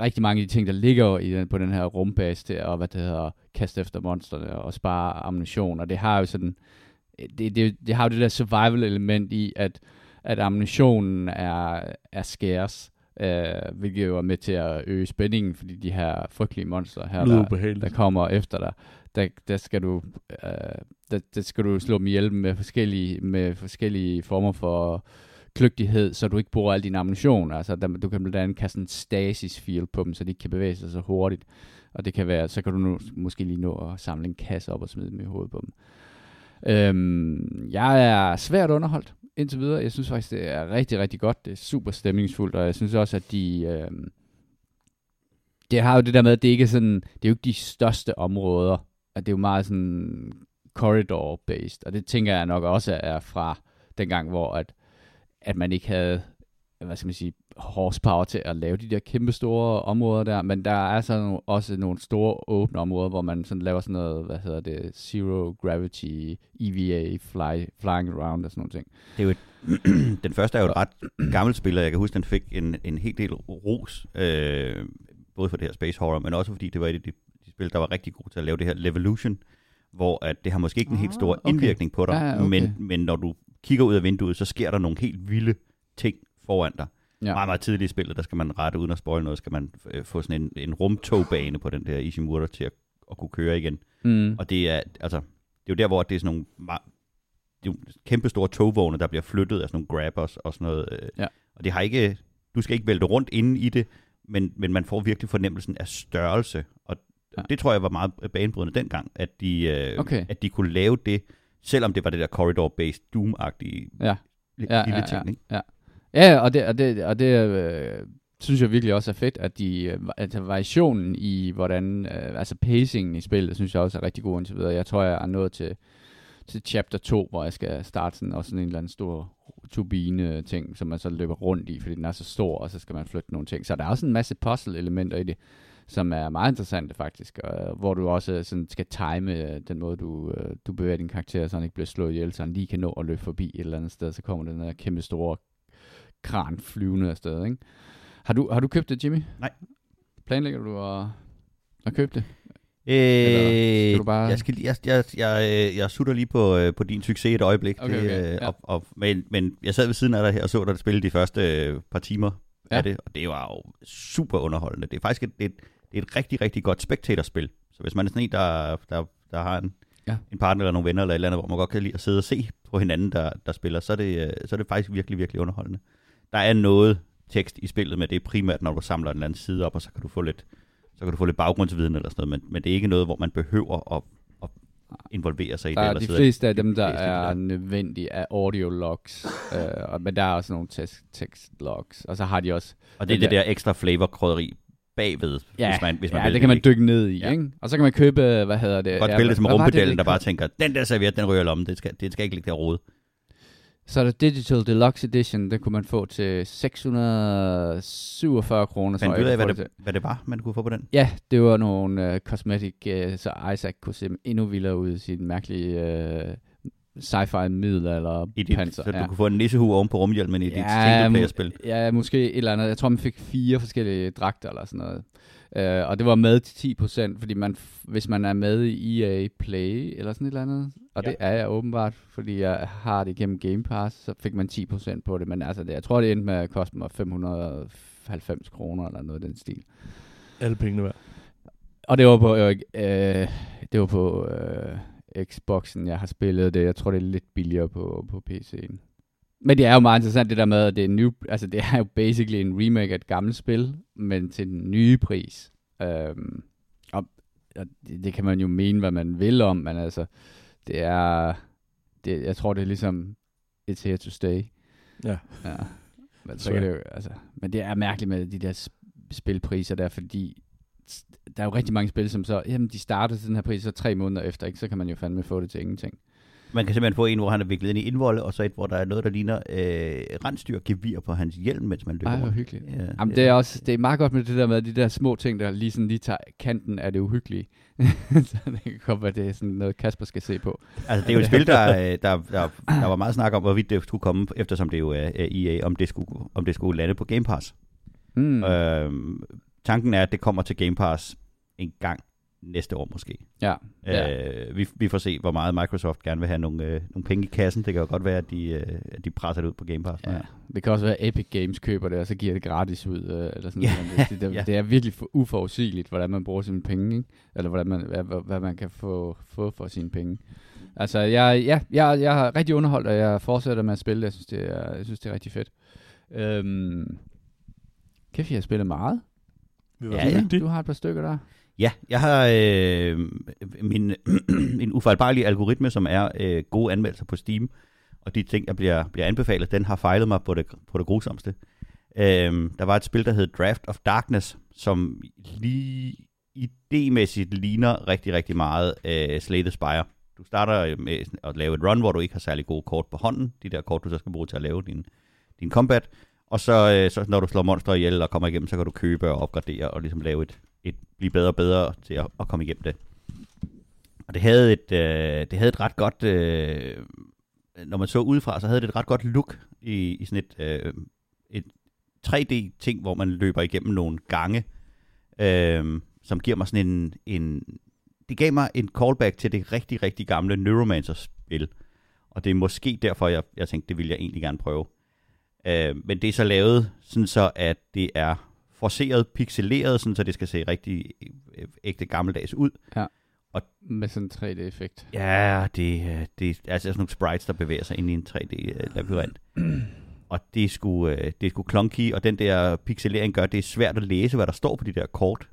rigtig mange af de ting, der ligger i den, på den her rumbase til at hvad det hedder, kaste efter monsterne og spare ammunition, og det har jo sådan, det, det, det har jo det der survival element i, at, at ammunitionen er, er skærs, øh, hvilket jo er med til at øge spændingen, fordi de her frygtelige monster her, der, der kommer efter dig, der, der skal du øh, der, der skal du slå dem ihjel med forskellige, med forskellige former for kløgtighed, så du ikke bruger al din ammunition. Altså, der, du kan blandt andet kaste en stasis field på dem, så de ikke kan bevæge sig så hurtigt. Og det kan være, så kan du nu, måske lige nå at samle en kasse op og smide dem i hovedet på dem. Øhm, jeg er svært underholdt indtil videre. Jeg synes faktisk, det er rigtig, rigtig godt. Det er super stemningsfuldt, og jeg synes også, at de... Øhm, det har jo det der med, at det ikke er sådan... Det er jo ikke de største områder. At det er jo meget sådan corridor-based. Og det tænker jeg nok også er fra den gang, hvor at, at man ikke havde hvad skal man sige, horsepower til at lave de der kæmpe store områder der, men der er så også nogle store åbne områder, hvor man sådan laver sådan noget, hvad hedder det, zero gravity, EVA, fly, flying around og sådan nogle ting. Det er jo et, den første er jo et ret gammelt spil, og jeg kan huske, den fik en, en helt del ros, øh, både for det her Space Horror, men også fordi det var et af de, de spil, der var rigtig gode til at lave det her Levolution, hvor at det har måske ikke en helt stor ah, okay. indvirkning på dig, ja, okay. men, men når du kigger ud af vinduet, så sker der nogle helt vilde ting foran dig. Ja. Meget, meget tidligt i spillet, der skal man rette uden at spoil noget, skal man øh, få sådan en, en rumtogbane på den der Ishimura til at, at kunne køre igen. Mm. Og det er, altså, det er jo der, hvor det er sådan nogle det er jo kæmpe store togvogne, der bliver flyttet af sådan nogle grabbers og sådan noget. Øh. Ja. Og det har ikke, du skal ikke vælte rundt inde i det, men, men man får virkelig fornemmelsen af størrelse. Og Ja. Det tror jeg var meget banebrydende dengang, at de, øh, okay. at de kunne lave det, selvom det var det der corridor-based Doom-agtige ja. ja, lille ja, ting. Ikke? Ja, ja, og det, og det, og det øh, synes jeg virkelig også er fedt, at de, øh, altså variationen i, hvordan, øh, altså pacingen i spillet, synes jeg også er rigtig god indtil videre. Jeg tror, jeg er nået til, til chapter 2, hvor jeg skal starte sådan, også sådan en eller anden stor turbine ting, som man så løber rundt i, fordi den er så stor, og så skal man flytte nogle ting. Så der er også en masse puzzle-elementer i det som er meget interessante faktisk, og, hvor du også sådan skal time øh, den måde, du, øh, du bevæger din karakter, så han ikke bliver slået ihjel, så han lige kan nå at løbe forbi et eller andet sted, så kommer den der kæmpe store kran flyvende afsted, ikke? Har du, har du købt det, Jimmy? Nej. Planlægger du at, at købe det? Øh, skal bare... Jeg, skal, jeg, jeg, jeg, jeg sutter lige på, øh, på din succes et øjeblik. Okay, okay, det, ja. op, op, men, men jeg sad ved siden af dig her og så dig spille de første par timer ja. af det, og det var jo super underholdende. Det er faktisk et, et, det er et rigtig, rigtig godt spectatorspil. Så hvis man er sådan en, der, der, der har en, ja. en partner eller nogle venner eller et eller andet, hvor man godt kan lide at sidde og se på hinanden, der, der spiller, så er, det, så er det faktisk virkelig, virkelig underholdende. Der er noget tekst i spillet, men det er primært, når du samler en eller anden side op, og så kan du få lidt, så kan du få lidt baggrundsviden eller sådan noget, men, men det er ikke noget, hvor man behøver at, at involvere sig i der det. Er de fleste af dem, der er nødvendige, er audio logs, øh, men der er også nogle tekst, tekst logs, og så har de også... Og det er det der, der ekstra flavor krydderi bagved, ja, hvis man, hvis man ja, det kan man dykke ned i, ja. ikke? Og så kan man købe, hvad hedder det? Godt spille det som rumpedellen, der bare tænker, den der serviet, den ryger lommen, det skal, det skal ikke ligge der rode. Så er der Digital Deluxe Edition, det kunne man få til 647 kroner. Men ved I, hvad, det, hvad det var, man kunne få på den? Ja, det var nogle uh, cosmetic, uh, så Isaac kunne se endnu vildere ud i sin mærkelige uh, sci-fi middel eller I dit, panser. Så ja. du kunne få en nissehue oven på rumhjelmen i ja, dit singleplayer-spil? Ja, måske et eller andet. Jeg tror, man fik fire forskellige dragter eller sådan noget. Uh, og det var med til 10%, fordi man, hvis man er med i EA Play eller sådan et eller andet, og ja. det er jeg åbenbart, fordi jeg har det gennem Game Pass, så fik man 10% på det. Men altså, det, jeg tror, det endte med at koste mig 590 kroner eller noget af den stil. Alle pengene værd. Og det var på, øh, øh, det var på øh, Xboxen, jeg har spillet det. Jeg tror, det er lidt billigere på, på PC'en. Men det er jo meget interessant det der med, at det er, new, altså det er jo basically en remake af et gammelt spil, men til den nye pris. Øhm, og, og det, det kan man jo mene, hvad man vil om, men altså, det er, det, jeg tror, det er ligesom, it's here to stay. Ja. ja. Men, så kan det jo, altså, men det er mærkeligt med de der spilpriser der, fordi der er jo rigtig mange spil, som så, jamen de starter til den her pris, så tre måneder efter, ikke? så kan man jo fandme få det til ingenting. Man kan simpelthen få en, hvor han er viklet ind i indvolde, og så et, hvor der er noget, der ligner øh, rensdyrgevir på hans hjelm, mens man løber Ej, hvor hyggeligt. Ja, Jamen, det er også det er meget godt med det der med de der små ting, der lige sådan lige tager kanten af det uhyggelige. så det kan godt være, det er sådan noget, Kasper skal se på. Altså, det er jo et spil, der, øh, der, der, der var meget snak om, hvorvidt det skulle komme, eftersom det jo er EA, om det skulle, om det skulle lande på Game Pass. Mm. Øhm, tanken er, at det kommer til Game Pass en gang næste år måske. ja. ja. Øh, vi, vi får se, hvor meget Microsoft gerne vil have nogle, øh, nogle penge i kassen. Det kan jo godt være, at de, øh, at de presser det ud på Game Pass. Ja, det kan også være, at Epic Games køber det, og så giver det gratis ud. Øh, eller sådan Ja, noget. Det, det, ja. det, er virkelig for uforudsigeligt, hvordan man bruger sine penge, ikke? eller hvordan man, hvad, hvad- hvad man kan få, få for sine penge. Altså, jeg, ja, jeg, jeg har rigtig underholdt, og jeg fortsætter med at spille det. Jeg synes, det er, jeg synes, det er rigtig fedt. Øhm, kæft, jeg har spillet meget. Vi var Ja, dygtige. Du har et par stykker der. Ja, jeg har øh, min, en ufejlbarlig algoritme, som er øh, gode anmeldelser på Steam, og de ting, jeg bliver, bliver anbefalet, den har fejlet mig på det, på det grusomste. Øh, der var et spil, der hed Draft of Darkness, som lige idémæssigt ligner rigtig, rigtig meget øh, Slay the Spire. Du starter øh, med at lave et run, hvor du ikke har særlig gode kort på hånden, de der kort, du så skal bruge til at lave din, din combat, og så, øh, så når du slår monster ihjel og kommer igennem, så kan du købe og opgradere og ligesom lave et, et blive bedre og bedre til at, at komme igennem det. Og det havde et, øh, det havde et ret godt, øh, når man så udefra, så havde det et ret godt look i, i sådan et, øh, et 3D-ting, hvor man løber igennem nogle gange, øh, som giver mig sådan en, en, det gav mig en callback til det rigtig, rigtig gamle Neuromancer-spil. Og det er måske derfor, jeg, jeg tænkte, det ville jeg egentlig gerne prøve. Øh, men det er så lavet sådan så, at det er forceret, pixeleret, sådan så det skal se rigtig øh, ægte gammeldags ud. Med sådan en 3D-effekt. Ja, det, øh, det er altså sådan nogle sprites, der bevæger sig ind i en 3D-labyrint. og det er, sgu, øh, det er sgu clunky, og den der pixelering gør, det er svært at læse, hvad der står på de der kort.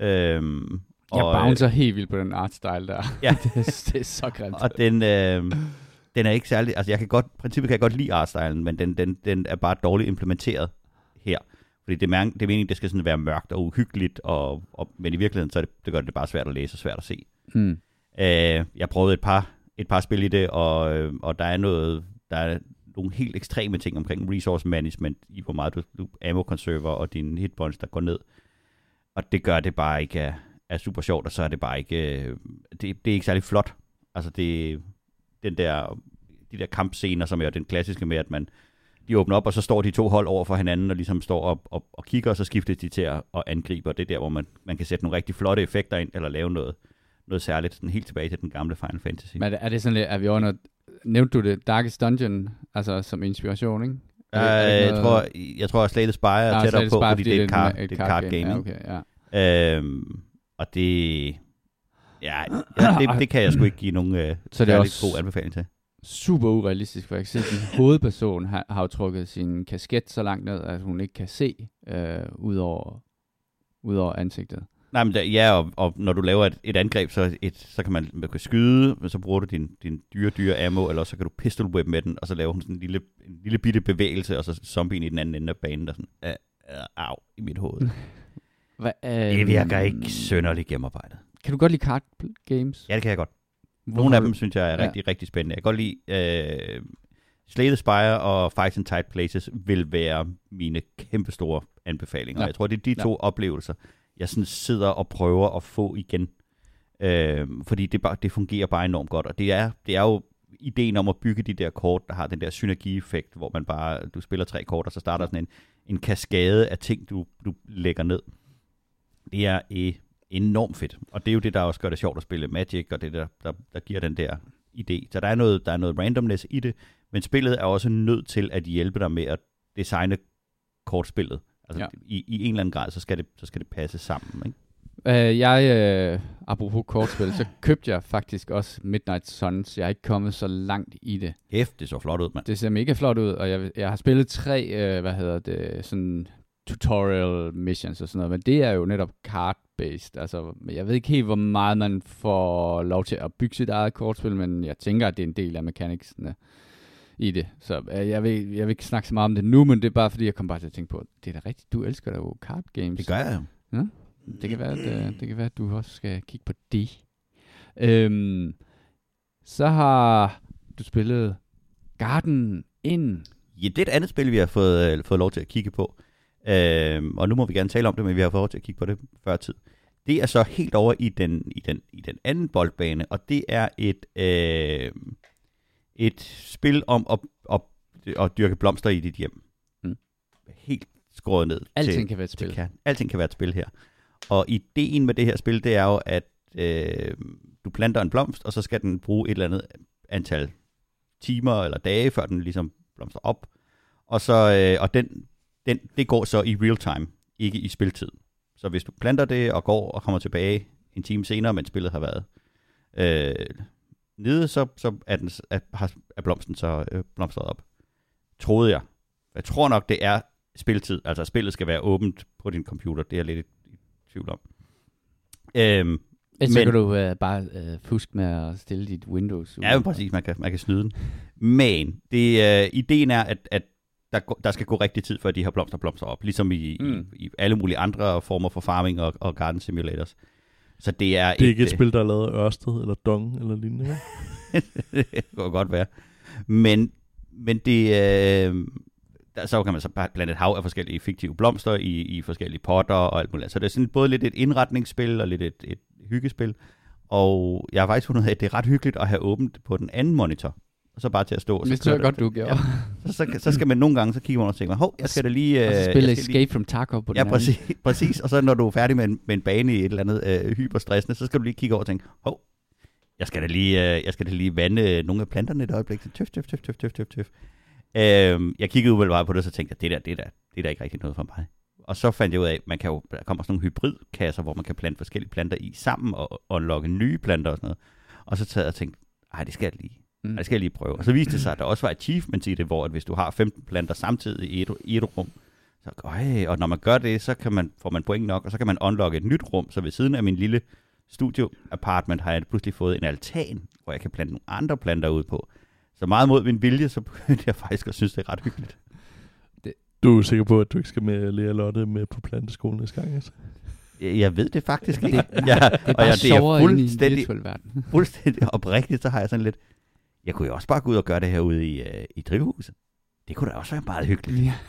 Øhm, Jeg og, øh, bouncer helt vildt på den artstyle der. Ja. det, er, det er så grimt. Og den, øh, den er ikke særlig... Altså, jeg kan godt... princippet kan jeg godt lide artstylen, men den, den, den er bare dårligt implementeret her. Fordi det er, det er meningen, det skal sådan være mørkt og uhyggeligt, og, og, men i virkeligheden, så det, det gør det bare svært at læse og svært at se. Hmm. Øh, jeg prøvede et par, et par spil i det, og, øh, og der er noget, der er nogle helt ekstreme ting omkring resource management, i hvor meget du, du ammo conserver og dine hitpoints, der går ned. Og det gør det bare ikke er, er super sjovt, og så er det bare ikke, øh, det, det er ikke særlig flot. Altså det, den der, de der kampscener, som er den klassiske med, at man, de åbner op, og så står de to hold over for hinanden, og ligesom står op og, og kigger, og så skiftes de til at, at angribe, og det er der, hvor man, man kan sætte nogle rigtig flotte effekter ind, eller lave noget, noget særligt, sådan helt tilbage til den gamle Final Fantasy. Men er det, sådan lidt, er vi under, nævnte du det, Darkest Dungeon, altså som inspiration, ikke? Er det- er det jeg, noget- tror, jeg tror, at Slay the Spire er tættere på, Spire, fordi det er et card, det er et card game. Ja, okay, ja. Øhm, og det, ja, ja det, det kan jeg sgu ikke give nogen uh, Så det er også god anbefaling til. super urealistisk, for jeg kan se, at din hovedperson har, har jo trukket sin kasket så langt ned, at hun ikke kan se øh, ud, over, ud over ansigtet. Nej, men der, ja, og, og, når du laver et, et angreb, så, et, så kan man, man kan skyde, men så bruger du din, din dyre, dyre ammo, eller så kan du pistol whip med den, og så laver hun sådan en lille, en lille bitte bevægelse, og så zombien i den anden ende af banen, der sådan, øh, øh, au, i mit hoved. Hva, øh, Det virker ikke sønderligt gennemarbejdet. Kan du godt lide card games? Ja, det kan jeg godt. Hvorfor Nogle af dem synes jeg er Ja. rigtig, rigtig spændende. Jeg kan godt lide øh, Slay the Spire og Fight in Tight Places vil være mine kæmpe store anbefalinger. Ja. Ja. Jeg tror, det er de Ja. to oplevelser, jeg sådan sidder og prøver at få igen. Øh, fordi det, bare, det fungerer bare enormt godt. Og det er, det er jo ideen om at bygge de der kort, der har den der synergieffekt, hvor man bare, du spiller tre kort, og så starter sådan en, en kaskade af ting, du, du lægger ned. Det er enormt fedt. Og det er jo det, der også gør det sjovt at spille Magic, og det der, der, der giver den der idé. Så der er, noget, der er noget randomness i det, men spillet er også nødt til at hjælpe dig med at designe kortspillet. Altså Ja. i, i en eller anden grad, så skal det, så skal det passe sammen. Ikke? Øh, jeg, øh, apropos kortspil, så købte jeg faktisk også Midnight Suns. Jeg er ikke kommet så langt i det. F, det så flot ud, mand. Det ser mega flot ud, og jeg, jeg har spillet tre, øh, hvad hedder det, sådan tutorial missions og sådan noget, men det er jo netop card-based. Altså, jeg ved ikke helt, hvor meget man får lov til at bygge sit eget kortspil, men jeg tænker, at det er en del af mechanicsene i det. Så øh, jeg, vil, jeg vil ikke snakke så meget om det nu, men det er bare fordi, jeg kom bare til at tænke på, det er da rigtigt, du elsker da jo card games. Det gør jeg jo. det kan være, at, øh, det kan være, at du også skal kigge på det. Øhm, så har du spillet Garden In. Ja, det er et andet spil, vi har fået, øh, fået lov til at kigge på. Øh, og nu må vi gerne tale om det, men vi har fået til at kigge på det før tid. Det er så helt over i den, i den, i den anden boldbane, og det er et, øh, et spil om at, at, at dyrke blomster i dit hjem. Mm. Helt skåret ned. Alting til, kan være et spil. kernen. Alting kan være et spil her. Og ideen med det her spil, det er jo, at øh, du planter en blomst, og så skal den bruge et eller andet antal timer eller dage, før den ligesom blomster op. Og, så, øh, og den, den, det går så i real time, ikke i spiltid. Så hvis du planter det og går og kommer tilbage en time senere, mens spillet har været øh, nede, så, så er, den, er, er blomsten så øh, blomstret op. Troede jeg. Jeg tror nok, det er spiltid. Altså, spillet skal være åbent på din computer. Det er jeg lidt i, tvivl om. Øhm, Ellers så Men- kan du øh, bare øh, fuske med at stille dit Windows. Ja, men præcis, man kan, man kan snyde den. Men det, øh, ideen er, at, at der, der skal gå rigtig tid, før de her blomster blomster op. Ligesom i, Mm. i, i alle mulige andre former for farming og, og garden simulators. Så det er, Det er ikke et spil, der er lavet af Ørsted eller Dong eller lignende. ikke? det kan godt være. Men, men det, øh, der, så kan man så bare blande et hav af forskellige fiktive blomster i, i forskellige potter og alt muligt. Så det er sådan både lidt et indretningsspil og lidt et, et hyggespil. Og jeg har faktisk fundet ud af, at det er ret hyggeligt at have åbent på den anden monitor. Og så bare til at stå. Og så det var kører godt, du gjorde. Ja, så, så, så skal man nogle gange, så kigger man og tænker, hov, jeg skal da lige... Og øh, spille jeg skal lige- Escape from Tarkov på den Ja, præcis, præcis. Og så når du er færdig med en, med en bane i et eller andet øh, hyperstressende, så skal du lige kigge over og tænke, hov, jeg skal da lige, øh, jeg skal da lige vande nogle af planterne et øjeblik. Så tøf, tøf, tøf, tøf, tøf, tøf, tøf. Øhm, jeg kiggede umiddelbart på det, og så tænkte jeg, det der, det der, det er da ikke rigtig noget for mig. Og så fandt jeg ud af, at man kan jo, der kommer sådan nogle hybridkasser, hvor man kan plante forskellige planter i sammen og unlocke nye planter og sådan noget. Og så tager jeg og tænkte, ej, det skal jeg lige. Mm. Det skal jeg lige prøve. Og så viste det sig, at der også var achievements i det, hvor at hvis du har 15 planter samtidig i et, i et rum, så øj, og når man gør det, så kan man, får man point nok, og så kan man unlocke et nyt rum. Så ved siden af min lille studio apartment har jeg pludselig fået en altan, hvor jeg kan plante nogle andre planter ud på. Så meget mod min vilje, så begyndte jeg faktisk at synes, det er ret hyggeligt. Du er sikker på, at du ikke skal med Lea Lotte med på planteskolen næste gang? Altså? Jeg, jeg ved det faktisk ikke. Det- ja, Det er og bare jeg, det er sjovere inde i en fuldstændig, virtuel verden. fuldstændig oprigtigt, så har jeg sådan lidt, jeg kunne jo også bare gå ud og gøre det her ude i, uh, i drivhuset. Det kunne da også være meget hyggeligt. Ja.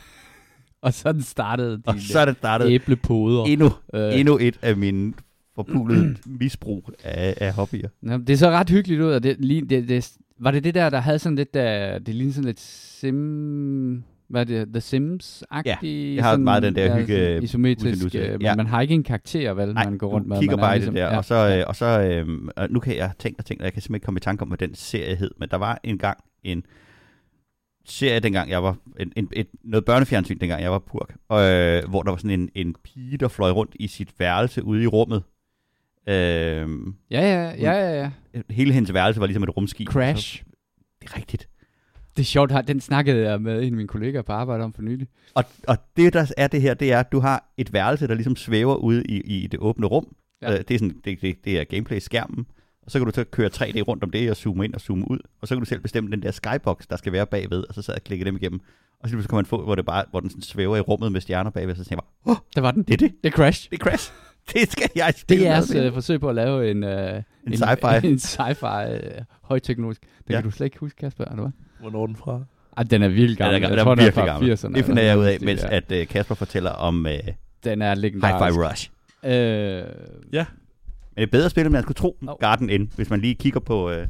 Og sådan startede Og din så er det startet æblepoder. endnu, Øh, endnu et af mine forbulede misbrug af, af hobbyer. Nå, det så ret hyggeligt ud, og det, lige, det, det, var det det der, der havde sådan lidt, der, det lignede sådan lidt sim... Hvad er det? The Sims-agtige? jeg har sådan, meget den der hygge- sådan Isometrisk. Øh, ja. Man har ikke en karakter, vel? Nej, man går rundt med. kigger er bare ligesom- det der, ja, og så, ja. øh, og så øh, og nu kan jeg tænke og tænke, og jeg kan simpelthen ikke komme i tanke om, hvad den serie hed, men der var engang en serie, dengang jeg var, en, en, et, noget børnefjernsyn, dengang jeg var purk, og, øh, hvor der var sådan en, en pige, der fløj rundt i sit værelse ude i rummet. Øh, Ja, ja, ja, ja, ja. hele hendes værelse var ligesom et rumskib. Crash. Det er rigtigt. Det er sjovt, har- den snakkede jeg med en af mine kollegaer på arbejde om for nylig. Og, og det, der er det her, det er, at du har et værelse, der ligesom svæver ude i, i det åbne rum. Ja. Ja. Det, er sådan, det, det, det er gameplay-skærmen. Og så kan du så køre 3D rundt om det og zoome ind og zoome ud. Og så kan du selv bestemme den der skybox, der skal være bagved, og så sidder jeg og klikker dem igennem. Og så kan man få, hvor, det bare, hvor den sådan svæver i rummet med stjerner bagved, og så tænker jeg bare, åh, Der var den. det er det. Det er Crash. Det er Crash. Det skal jeg spille Det er jeres øh, forsøg på at lave en... Øh, En sci-fi. En, en sci-fi øh, højteknologisk. Det Ja. kan du slet ikke huske, Kasper, eller hvad? Hvornår er den fra? Ej, den er vildt Ja, gammel. den er, jeg den tror, er den er virkelig fra gammel. 80'erne. Det finder jeg ud af, mens at uh, Kasper fortæller om uh, Den er legendarisk. Hi-Fi Rush. Øh, Ja. Men det er bedre spil, end man skulle tro, Nå. Garden Inn, hvis man lige kigger på... Uh, er det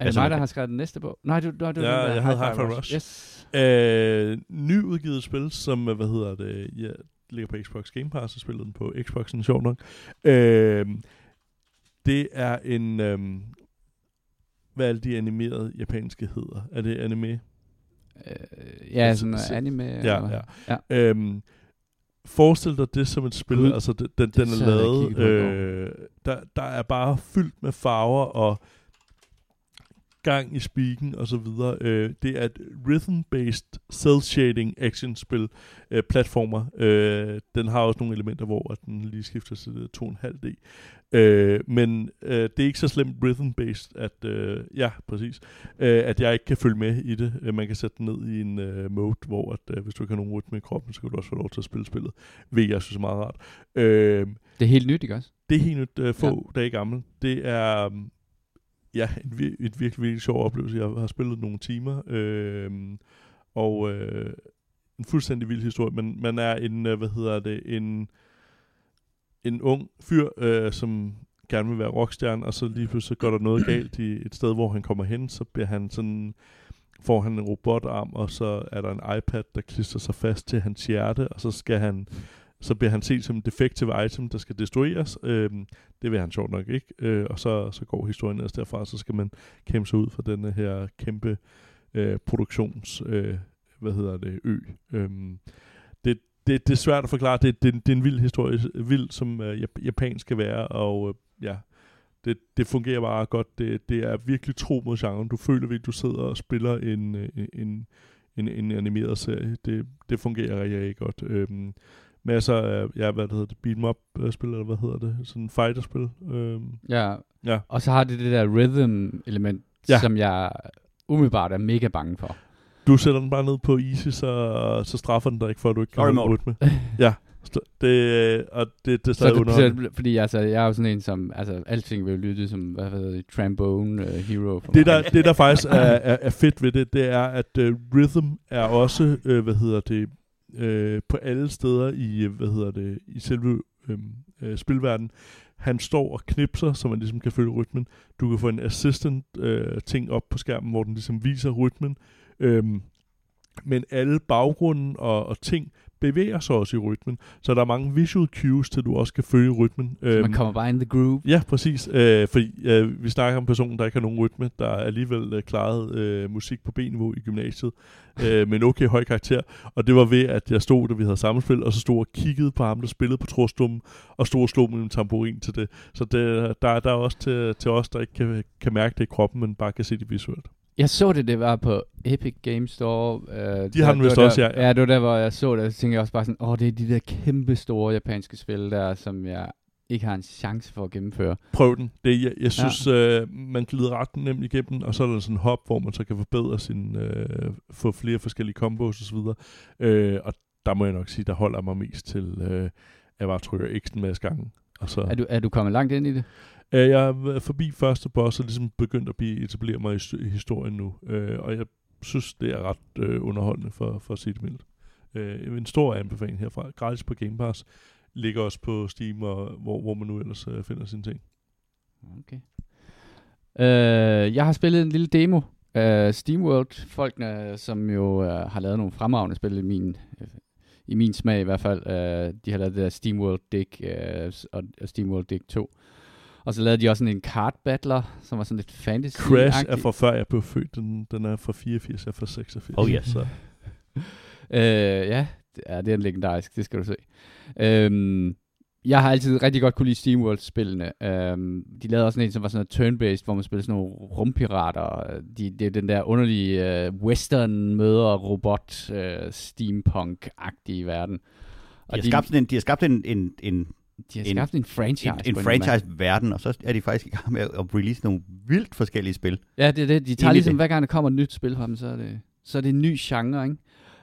Altså, mig, der kan- har skrevet den næste bog? Nej, du, du, du, du Ja, jeg havde Hi-Fi Rush. Yes. Øh, nyudgivet spil, som, øh, hvad hedder det, ja, ligger på Xbox Game Pass, og spillede den på Xboxen, sjovt nok. Øh, det er en, øh, hvad alle de animerede japanske hedder? Er det anime? Øh, ja, sådan noget anime. Ja, eller hvad? ja. Øhm, forestil dig det som et spil, Gud, altså den, den, den er lavet, øh, der, der er bare fyldt med farver og gang i speaken og så videre. Øh, det er et rhythm-based cel-shading action-spil, øh, platformer. Øh, den har også nogle elementer, hvor at den lige skifter til 2,5D. Øh, men øh, det er ikke så slemt rhythm-based, at, øh, ja, præcis, øh, at jeg ikke kan følge med i det. Øh, man kan sætte den ned i en øh, mode, hvor at, øh, hvis du ikke har nogen rytme i kroppen, så kan du også få lov til at spille spillet. Ved jeg synes er meget rart. Øh, Det er helt nyt, ikke også? det er helt nyt, øh, få ja. dage gammel. Det er um, ja, en, vir- et virkelig, virkelig sjov oplevelse. Jeg har spillet nogle timer, øh, og øh, en fuldstændig vild historie. Men man er en, øh, hvad hedder det, en, en ung fyr, øh, som gerne vil være rockstjerne, og så lige pludselig går der noget galt i et sted, hvor han kommer hen, så bliver han sådan får han en robotarm, og så er der en iPad, der klister sig fast til hans hjerte, og så skal han så bliver han set som en defective item, der skal destrueres. Øhm, det vil han sjovt nok ikke. Øh, og så, så går historien ellers derfra, så skal man kæmpe sig ud for den øh, her kæmpe øh, produktions, øh, hvad hedder det, ø. Øhm, det, det, det er svært at forklare. Det, det, det er en vild historie, vild som øh, japansk skal være, og øh, ja, det, det fungerer bare godt. Det, det er virkelig tro mod genren. Du føler virkelig, du sidder og spiller en, øh, en, en, en animeret serie. Det, det fungerer rigtig, rigtig godt. Øhm, masser af, ja, hvad det hedder det, beat'em up øh, spil, eller hvad hedder det, sådan en fighter-spil. Øhm, Ja. ja. Og så har det det der rhythm-element, Ja. som jeg umiddelbart er mega bange for. Du sætter den bare ned på easy, så, så straffer den dig ikke, for at du ikke kan holde rytme. ja, det, og det, det er stadig så, fordi altså, jeg er jo sådan en, som, altså, alting vil lyde som, hvad hedder det, trombone uh, hero for Det mig. der, det, der faktisk er, er, er fedt ved det, det er, at uh, rhythm er også, uh, hvad hedder det, øh, på alle steder i, øh, hvad hedder det, i selve øhm, øh, spilverdenen. Han står og knipser, så man ligesom kan følge rytmen. Du kan få en assistant uh, ting op på skærmen, hvor den ligesom viser rytmen. Øh, men alle baggrunden og, og ting bevæger sig også i rytmen. Så der er mange visual cues, til du også kan følge rytmen. Så Øhm, man kommer bare in the groove. Ja, præcis. Øh, fordi øh, vi snakker om en person, der ikke har nogen rytme, der alligevel øh, klarede øh, musik på B-niveau i gymnasiet, øh, med en okay høj karakter. Og det var ved, at jeg stod, da vi havde sammenspil, og så stod og kiggede på ham, der spillede på trorstummen, og stod og slog med en tamburin til det. Så det, der, der er også til, til os, der ikke kan, kan mærke det i kroppen, men bare kan se det visuelt. Jeg så det, det var på Epic Game Store. Øh, De har den vist også, ja. Ja, det var der, hvor jeg så det, og så tænkte jeg også bare sådan, åh, det er de der kæmpe store japanske spil der, som jeg ikke har en chance for at gennemføre. Prøv den. Det, jeg, jeg synes, ja. øh, man glider ret nemt igennem, og så er der sådan en hop, hvor man så kan forbedre sin, øh, få flere forskellige combos osv. Øh, og der må jeg nok sige, der holder mig mest til, øh, at jeg bare trykker X'en en masse gange. Og så, Er du, er du kommet langt ind i det? Øh, jeg er forbi første boss og ligesom begyndt at blive, etablere mig i, historien nu. Øh, og jeg synes, det er ret øh, underholdende for, for at sige det mildt. Øh, en stor anbefaling herfra. Gratis på Game Pass. Ligger også på Steam, og hvor, hvor man nu ellers øh, finder sine ting. Okay. Øh, jeg har spillet en lille demo af SteamWorld, folkene, som jo øh, har lavet nogle fremragende spil i min, øh, i min smag i hvert fald. Øh, de har lavet det der SteamWorld Dig øh, og, og SteamWorld Dig 2. Og så lavede de også sådan en card battler, som var sådan lidt fantasy Crash er fra før jeg blev født. Den, den er fra 84, jeg er fra 86. Oh, yes. Så. Øh, ja, det er, det er en legendarisk, det skal du se. Øhm, jeg har altid rigtig godt kunne lide SteamWorld-spillene. Øhm, de lavede også en, som var sådan noget turn-based, hvor man spillede sådan nogle rumpirater. De, det er den der underlige øh, western møder robot øh, steampunk-agtige verden. De har, skabt sådan en, de har skabt en, en, en, de har en- skabt en franchise. en, en måde. franchise-verden, og så er de faktisk i gang med at release nogle vildt forskellige spil. Ja, det er det. De tager Enig ligesom, det. hver gang der kommer et nyt spil fra dem, så er det, så er det en ny genre, ikke?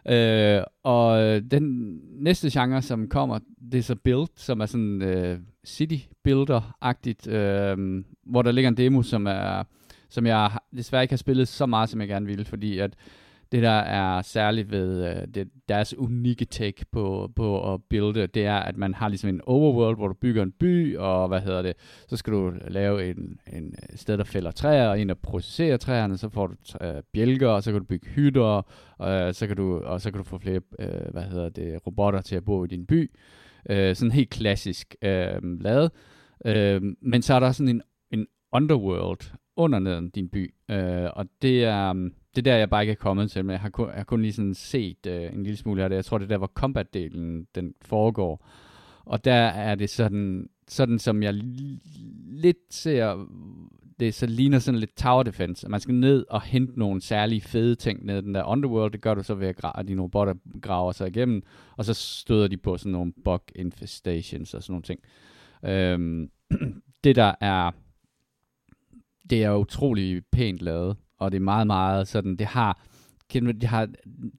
Øh, og øh, den næste genre, som kommer, det er så Build, som er sådan øh, city builder-agtigt, øh, hvor der ligger en demo, som er som jeg desværre ikke har spillet så meget, som jeg gerne ville, fordi at det der er særligt ved øh, det, deres unikke take på, på at builde, det er, at man har ligesom en overworld, hvor du bygger en by, og hvad hedder det, så skal du lave en, en øh, sted, der fælder træer, og en, der processerer træerne, så får du øh, bjælker, og så kan du bygge hytter, og, øh, så kan du, og så kan du få flere, øh, hvad hedder det, robotter til at bo i din by. Øh, sådan helt klassisk øh, lavet. Øh, men så er der sådan en, en underworld under neden din by, øh, og det er, um, det er der, jeg bare ikke er kommet til, men jeg har kun, jeg har kun lige sådan set øh, en lille smule af det. Jeg tror, det er der, hvor combat-delen den foregår. Og der er det sådan, sådan som jeg lidt ser det så ligner sådan lidt tower defense. Man skal ned og hente nogle særlige fede ting ned i den der underworld. Det gør du så ved at, grave, at dine robotter graver sig igennem, og så støder de på sådan nogle bug infestations og sådan nogle ting. Øhm, det der er, det er utrolig pænt lavet, og det er meget, meget sådan, det har, det har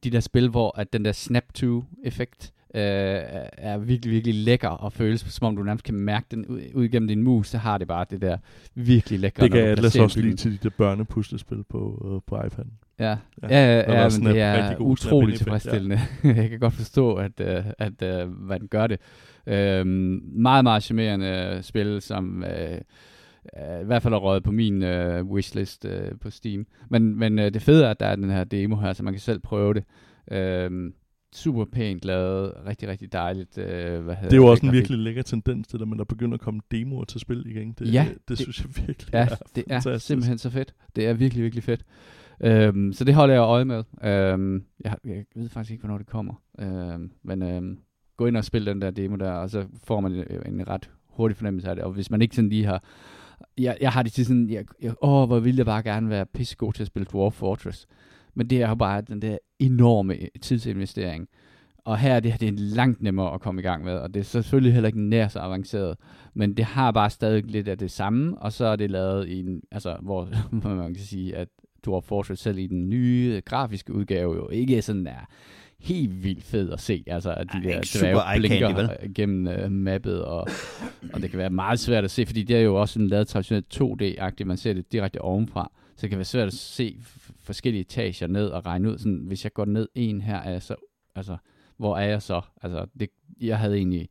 de der spil, hvor at den der snap to effekt øh, er virkelig, virkelig lækker og føles som om du nærmest kan mærke den ud, ud igennem din mus, så har det bare det der virkelig lækre. Det kan Atlas også lige til de der børnepuslespil på, uh, på iPad'en. Ja, ja, ja, ja, ja men det er utroligt tilfredsstillende. Ja. jeg kan godt forstå, at, uh, at hvad den gør det. Uh, meget, meget charmerende spil, som uh, uh, i hvert fald er røget på min uh, wishlist uh, på Steam. Men, men uh, det fede er, at der er den her demo her, så man kan selv prøve det. Uh, super pænt lavet, rigtig, rigtig dejligt. Øh, hvad det er jo også en virkelig lækker tendens til, at man er begyndt at komme demoer til spil igen. Det, ja, det, det, synes jeg virkelig ja, er det er simpelthen så fedt. Det er virkelig, virkelig fedt. Øhm, så det holder jeg øje med. Øhm, jeg, jeg ved faktisk ikke, hvornår det kommer. Øhm, men øhm, gå ind og spil den der demo der, og så får man en, en ret hurtig fornemmelse af det. Og hvis man ikke sådan lige har... Jeg, jeg har det til sådan... Jeg, jeg, åh, hvor ville jeg bare gerne være pissegod til at spille Dwarf Fortress. Men det er jo bare den der enorme tidsinvestering. Og her det, her, det er langt nemmere at komme i gang med, og det er selvfølgelig heller ikke nær så avanceret, men det har bare stadig lidt af det samme, og så er det lavet i en, altså, hvor, hvor man kan sige, at Dwarf Fortress selv i den nye grafiske udgave jo ikke sådan er helt vildt fed at se, altså at de der dværge blinker gennem uh, mappet, og, og det kan være meget svært at se, fordi det er jo også en lavet traditionelt 2D-agtigt, man ser det direkte ovenfra, så det kan være svært at se forskellige etager ned og regne ud, sådan, hvis jeg går ned en her, er jeg så, altså, hvor er jeg så? Altså, det, jeg havde egentlig...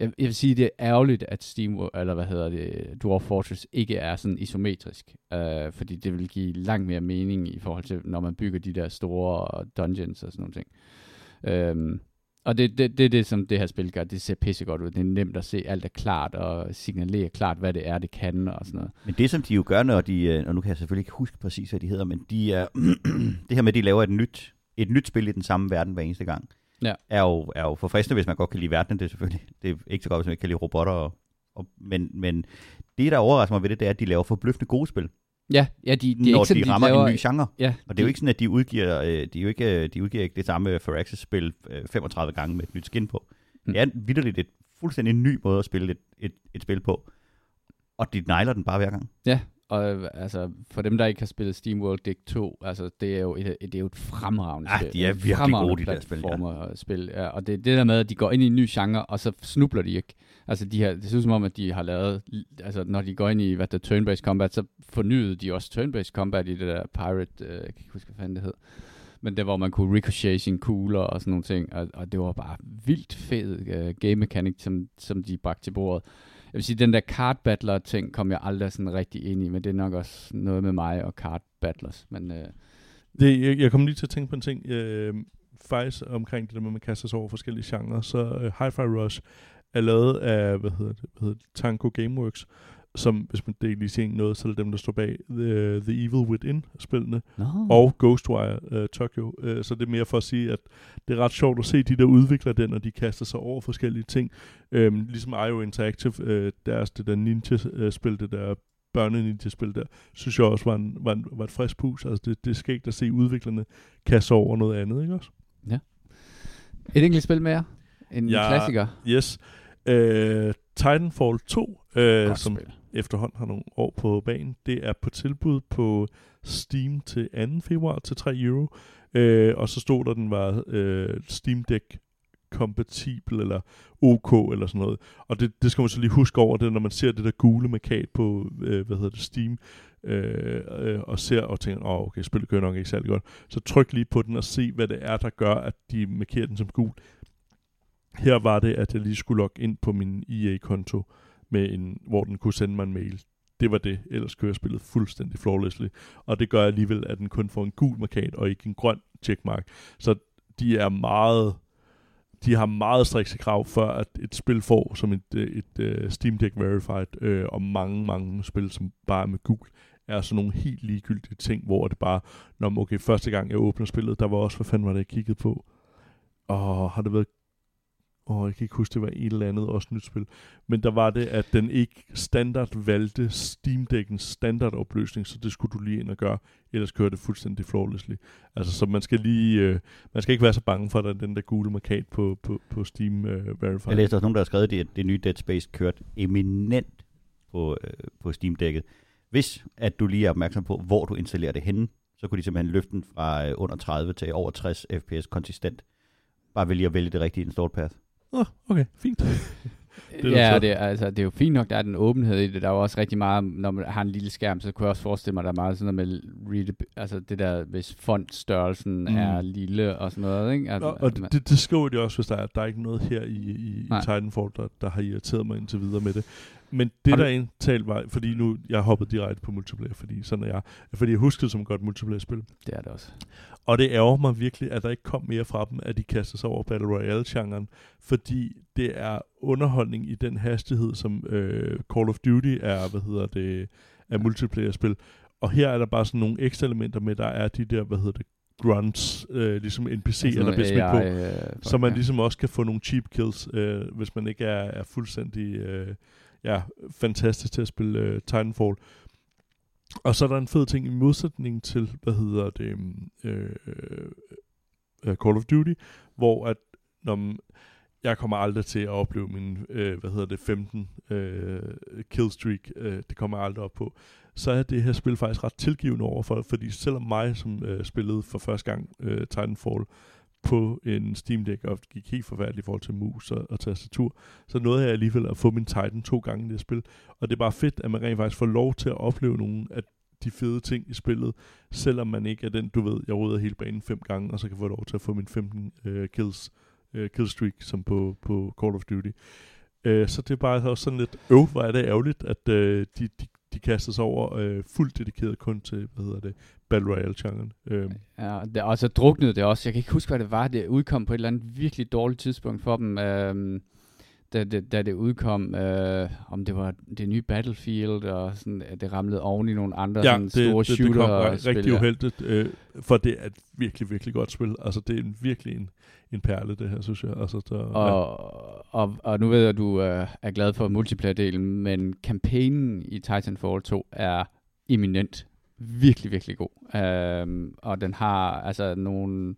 Jeg, jeg vil sige, det er ærgerligt, at Steam, eller hvad hedder det, Dwarf Fortress ikke er sådan isometrisk, øh, fordi det vil give langt mere mening i forhold til, når man bygger de der store dungeons og sådan nogle ting. Øh, og det er det, det, det, som det her spil gør. Det ser pissegodt ud. Det er nemt at se. Alt er klart og signalerer klart, hvad det er, det kan og sådan noget. Men det, som de jo gør, når de... Øh, og nu kan jeg selvfølgelig ikke huske præcis, hvad de hedder, men de er... det her med, at de laver et nyt, et nyt spil i den samme verden hver eneste gang ja. er, jo, er jo forfriskende, hvis man godt kan lide verdenen. Det er selvfølgelig det er ikke så godt, hvis man ikke kan lide robotter. Og, og, men, men det, der overrasker mig ved det, det er, at de laver forbløffende gode spil. Ja, ja de, de, når ikke de rammer de laver, en ny genre. Ja, og det er jo ikke sådan, at de udgiver, øh, de, er jo ikke, de udgiver ikke det samme Firaxis-spil 35 øh, gange med et nyt skin på. Mm. Det er vidderligt et fuldstændig ny måde at spille et, et, et spil på. Og de nejler den bare hver gang. Ja, og altså, for dem, der ikke har spillet SteamWorld Dig 2, altså, det er jo et, det er jo et fremragende ja, spil. de er virkelig gode, de der spil, ja. spil. Ja, og det er det der med, at de går ind i en ny genre, og så snubler de ikke. Altså, de har, det synes som om, at de har lavet, altså, når de går ind i, hvad der turn-based combat, så fornyede de også turn-based combat i det der Pirate, øh, jeg kan ikke huske, hvad fanden det hed. Men det, hvor man kunne ricochet sine kugler og sådan nogle ting, og, og det var bare vildt fed uh, game mechanic, som, som de bragte til bordet jeg vil sige, den der card battler ting kom jeg aldrig sådan rigtig ind i, men det er nok også noget med mig og card battlers. Men, øh, det, jeg, jeg kom lige til at tænke på en ting, øh, faktisk omkring det der med, at man kaster sig over forskellige genrer, så øh, Hi-Fi Rush er lavet af, hvad hedder det, hvad hedder det Tango Gameworks, som, hvis man det lige siger noget, så er det dem, der står bag The, The Evil Within-spillene, no. og Ghostwire uh, Tokyo. Uh, så det er mere for at sige, at det er ret sjovt at se de der udvikler den, og de kaster sig over forskellige ting. Um, ligesom IO Interactive, uh, deres det der ninja-spil, det der børne-ninja-spil der, synes jeg også var, en, var, en, var et frisk pus. Altså det, det skal ikke at se udviklerne kaste over noget andet, ikke også? Ja. Et enkelt spil mere? En ja, klassiker? Yes. Uh, Titanfall 2, uh, som spil efterhånden har nogle år på banen. Det er på tilbud på Steam til 2. februar til 3 euro. Øh, og så stod der, den var øh, Steam Deck kompatibel eller OK eller sådan noget. Og det, det skal man så lige huske over det, når man ser det der gule markat på, øh, hvad hedder det, Steam, øh, øh, og ser og tænker, åh, oh, okay, spillet kører nok ikke særlig godt. Så tryk lige på den og se, hvad det er, der gør, at de markerer den som gul. Her var det, at jeg lige skulle logge ind på min EA-konto, med en, hvor den kunne sende mig en mail. Det var det. Ellers kører spillet fuldstændig flawlessly. Og det gør alligevel, at den kun får en gul markat og ikke en grøn checkmark. Så de er meget de har meget strikse krav, før at et spil får som et, øh, et, et uh, Steam Deck Verified, øh, og mange, mange spil, som bare er med gul, er sådan nogle helt ligegyldige ting, hvor det bare, når okay, første gang jeg åbner spillet, der var også, hvad fanden var det, jeg kiggede på? Og har det været og jeg kan ikke huske, det var et eller andet også nyt spil, men der var det, at den ikke standard valgte Steam Deckens standardopløsning, så det skulle du lige ind og gøre, ellers kører det fuldstændig flawlessly. Altså, så man skal lige, øh, man skal ikke være så bange for, at der den der gule markat på, på, på Steam øh, Verify. Jeg læste også nogen, der har skrevet, at det nye Dead Space kørte eminent på, øh, på Steam Decket. Hvis at du lige er opmærksom på, hvor du installerer det henne, så kunne de simpelthen løfte den fra øh, under 30 til over 60 fps konsistent. Bare ved lige at vælge det rigtige install path. Oh, okay, fint. Det ja, det, er, altså, det er jo fint nok, der er den åbenhed i det. Der er jo også rigtig meget, når man har en lille skærm, så kunne jeg også forestille mig, at der er meget sådan noget med read, altså det der, hvis fontstørrelsen Mm. er lille og sådan noget, ikke? At, Og, og man- det, det skriver de også, hvis der er, der er ikke noget her i, i, i. Titanfall, der, der har irriteret mig indtil videre med det. Men det du- der indtalt var, fordi nu, jeg hoppede direkte på multiplayer, fordi sådan er jeg, fordi jeg husker det som godt multiplayer-spil. det er det også. Og det ærger mig virkelig, at der ikke kom mere fra dem, at de kaster sig over Battle Royale-genren, fordi det er underholdning i den hastighed, som øh, Call of Duty er, hvad hedder det, er multiplayer-spil. Og her er der bare sådan nogle ekstra elementer med, der er de der, hvad hedder det, grunts, øh, ligesom NPC, Altså eller noget bliver smidt på, øh, så man ja. ligesom også kan få nogle cheap kills, øh, hvis man ikke er, er fuldstændig øh, ja, fantastisk til at spille øh, Titanfall. Og så er der en fed ting i modsætning til, hvad hedder det, mm, øh, øh, Call of Duty, hvor at, når man, jeg kommer aldrig til at opleve min, øh, hvad hedder det, 15 øh, killstreak, øh, det kommer jeg aldrig op på, så er det her spil faktisk ret tilgivende overfor, fordi selvom mig, som øh, spillede for første gang øh, Titanfall på en Steam Deck, og gik helt forfærdeligt i forhold til mus og, og tastatur, så nåede jeg alligevel at få min Titan to gange i det spil. Og det er bare fedt, at man rent faktisk får lov til at opleve nogle af de fede ting i spillet, selvom man ikke er den, du ved, jeg rydder hele banen fem gange, og så kan få lov til at få min 15 øh, kills, øh, killstreak, som på, på Call of Duty. Øh, så det er bare også sådan lidt, øv, hvor er det ærgerligt, at øh, de, de, de kaster sig over øh, fuldt dedikeret kun til, hvad hedder det, Battle Royale-genren. Øh, Ja, det, og så druknede det også. Jeg kan ikke huske, hvad det var. Det udkom på et eller andet virkelig dårligt tidspunkt for dem, øhm, da, det, da det udkom. Øh, om det var det nye Battlefield, og sådan, at det ramlede oven i nogle andre ja, sådan, det, store det, det shooter kom ri- rigtig uheldigt, øh, for det er et virkelig, virkelig godt spil. Altså, det er en, virkelig en, en perle, det her, synes jeg. Altså, der, ja. Og, og, og nu ved jeg, at du øh, er glad for multiplayer-delen, men kampagnen i Titanfall 2 er eminent. Virkelig, virkelig god. Øhm, og den har altså nogle...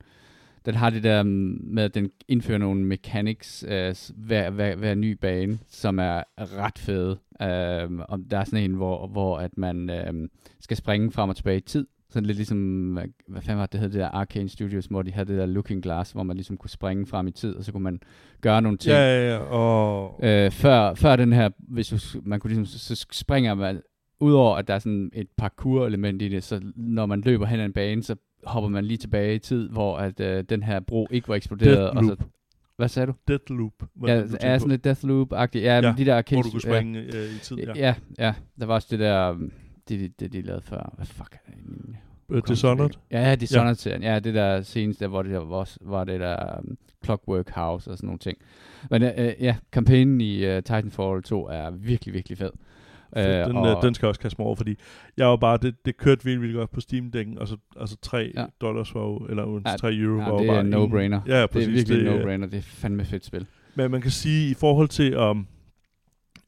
Den har det der med, at den indfører nogle mechanics øh, hver, hver, hver ny bane, som er ret fede. Øhm, og der er sådan en, hvor, hvor at man øhm, skal springe frem og tilbage i tid. Sådan lidt ligesom, hvad- hvad fanden var det, det hed, det der Arcane Studios, hvor de havde det der Looking Glass, hvor man ligesom kunne springe frem i tid, og så kunne man gøre nogle ting. ja, ja, ja, og... Øh, før, før den her, hvis du, man kunne ligesom, så så springer man, udover at der er sådan et parkour-element i det, så når man løber hen ad en bane, så hopper man lige tilbage i tid, hvor at øh, den her bro ikke var eksploderet. Og så, Deathloop. hvad sagde du? Deathloop. var Ja, det, er sådan lidt Deathloop-agtigt. Ja, Ja, de der arcade... hvor du kunne springe øh, i tid, ja. Ja, ja, ja, der var også det der, um, det, det, det de lavede før. Hvad fuck er det? Min- Øh, Dishonored. Ja, Dishonored-serien. Ja, det der seneste, der, hvor det der var, var det der um, Clockwork House og sådan nogle ting. Men uh, ja, kampagnen i uh, Titanfall 2 er virkelig, virkelig fed. Øh, den, og, den skal jeg også kaste mig over, fordi jeg var bare, det, det kørte virkelig, virkelig godt på steam dækken og så altså 3 Ja. ja. dollars var jo, eller Ja, ja, 3 euro ja, var jo det bare er en ingen- no-brainer. Ja, ja, det præcis. er virkelig no-brainer. Det er fandme fedt spil. Men man kan sige, i forhold til at um,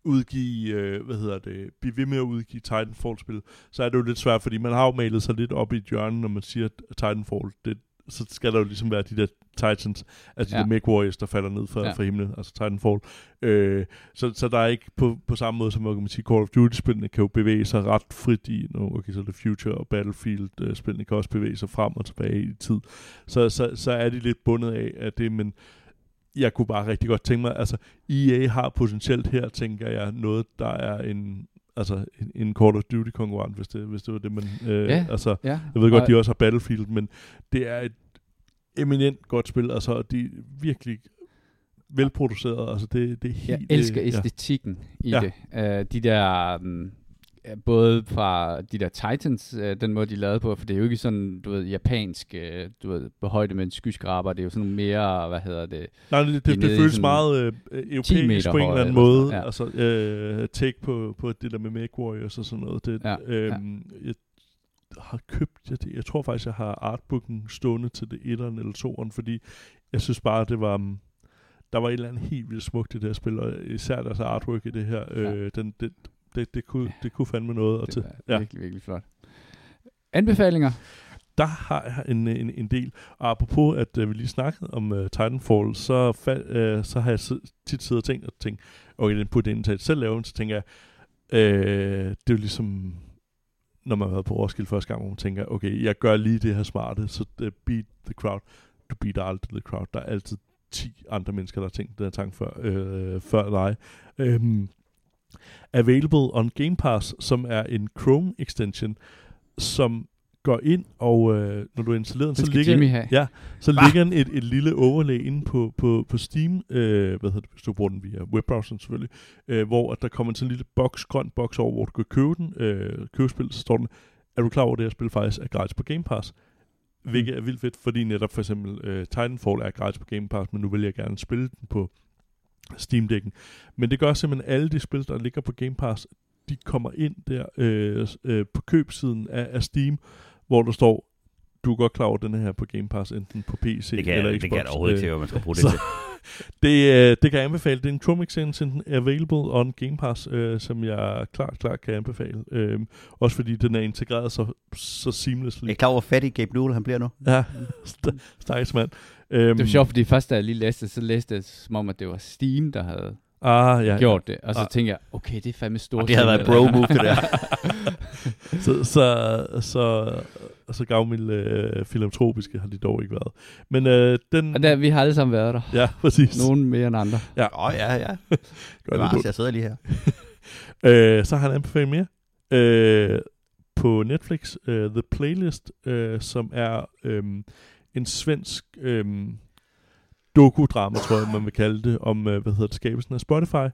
udgive, øh, hvad hedder det, blive ved med at udgive Titanfall-spil, så er det jo lidt svært, fordi man har jo malet sig lidt op i et hjørne, når man siger Titanfall, det, så skal der jo ligesom være de der Titans, altså Ja. de der Warriors, der falder ned fra, Ja. fra himlen, altså Titanfall. Øh, så, så der er ikke på, på samme måde som, hvad kan man sige, Call of Duty-spillene kan jo bevæge sig ret frit i, nu, okay, så det Future og Battlefield-spillene kan også bevæge sig frem og tilbage i tid. Så, så, så er de lidt bundet af, at det, men jeg kunne bare rigtig godt tænke mig, altså EA har potentielt her, tænker jeg, noget, der er en, altså en, en Call of Duty konkurrent, hvis det, hvis det var det, man, øh, Ja. altså, Ja. jeg ved godt, og, de også har Battlefield, men det er et eminent godt spil, altså de er virkelig velproduceret, altså det, det er helt... Jeg elsker øh, æstetikken i Ja. det. Uh, de der... Um, både fra de der Titans, uh, den måde de lavede på, for det er jo ikke sådan, du ved, japansk, uh, du ved, på højde med en skyskraber, det er jo sådan mere, hvad hedder det, Nej, det, de det, det føles meget øh, 10 europæisk på en eller anden måde. sådan, ja. Altså, øh, take på, på det der med Make Warriors og sådan noget. Det, Ja, øhm, Jeg har købt, jeg, jeg tror faktisk, jeg har artbooken stående til det etteren eller toeren, fordi jeg synes bare, det var... um, der var et eller andet helt vildt smukt i det her spil, og især deres artwork i det her. Ja. Øh, den, det, det, det, kunne, det kunne fandme noget. Og Det til, var ja. virkelig, virkelig flot. Anbefalinger? der har jeg en, en, en del. Og apropos, at uh, vi lige snakkede om uh, Titanfall, så, fa- uh, så har jeg tit siddet og tænkt, og tænkt, okay, den putte ind til at selv lave den, så tænker jeg, øh, det er jo ligesom, når man har været på Roskilde første gang, hvor man tænker, okay, jeg gør lige det her smarte, så uh, beat the crowd. Du beater aldrig the crowd. Der er altid 10 andre mennesker, der har tænkt den her tanke før, øh, før dig. Øhm, available on Game Pass, som er en Chrome extension, som går ind, og øh, når du er installeret, Den så ligger, Jimmy have. ja, så Hva? ligger den et, et lille overlay inde på, på, på Steam, øh, hvad hedder det, hvis du bruger den via webbrowseren selvfølgelig, øh, hvor at der kommer sådan en lille boks, grøn boks over, hvor du kan købe den, øh, købe spil, så står den, er du klar over, at det her spil faktisk er gratis på Game Pass? Hvilket er vildt fedt, fordi netop for eksempel øh, Titanfall er gratis på Game Pass, men nu vil jeg gerne spille den på Steam-dækken. Men det gør simpelthen alle de spil, der ligger på Game Pass, de kommer ind der øh, øh, på købsiden af, af Steam, hvor der står, du er godt klar over, den er her på Game Pass, enten på PC Det kan, eller jeg, Xbox. det kan jeg overhovedet ikke Øh, man skal bruge det så- til. det, øh, det kan jeg anbefale. Det er en Chrome extension available on Game Pass, øh, som jeg klart, klart kan anbefale. Øh, også fordi den er integreret så, så seamlessly. Jeg er klar over, hvor fattig Gabe Newell han bliver nu. Ja, st- stakkels mand. Øhm, Det var sjovt, fordi først da jeg lige læste så læste jeg som om, at det var Steam, der havde Ah, ja, ja, gjort det. Og så Ah. tænkte jeg, okay, det er fandme stort. Og det havde været et bro move, det der. så, så, så, så gavmild øh, filantropiske har de dog ikke været. Men øh, den... Og der, vi har alle sammen været der. Ja, præcis. Nogen mere end andre. Åh, oh, ja, ja. Gør Det det var, godt. jeg sidder lige her. Øh, så har han anbefalet mere. Øh, på Netflix, øh, The Playlist, øh, som er øh, en svensk øh, dokudrama, tror jeg, man vil kalde det, om, øh, hvad hedder det, skabelsen af Spotify.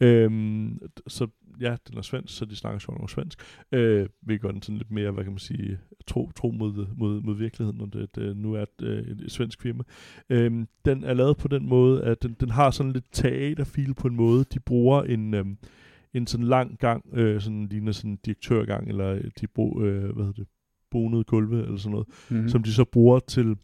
Øhm, så ja, den er svensk, så de snakker sjovt over svensk. Øh, vi gør den sådan lidt mere, hvad kan man sige, tro, tro mod, mod, mod virkeligheden, når det, det nu er et, et, et svensk firma. Øhm, den er lavet på den måde, at den, den har sådan lidt teaterfil på en måde. De bruger en, øhm, en sådan lang gang, øh, sådan ligner sådan en direktørgang, eller de bruger, øh, hvad hedder det, bonede gulve, eller sådan noget, Mm-hmm. mm. som de så bruger til,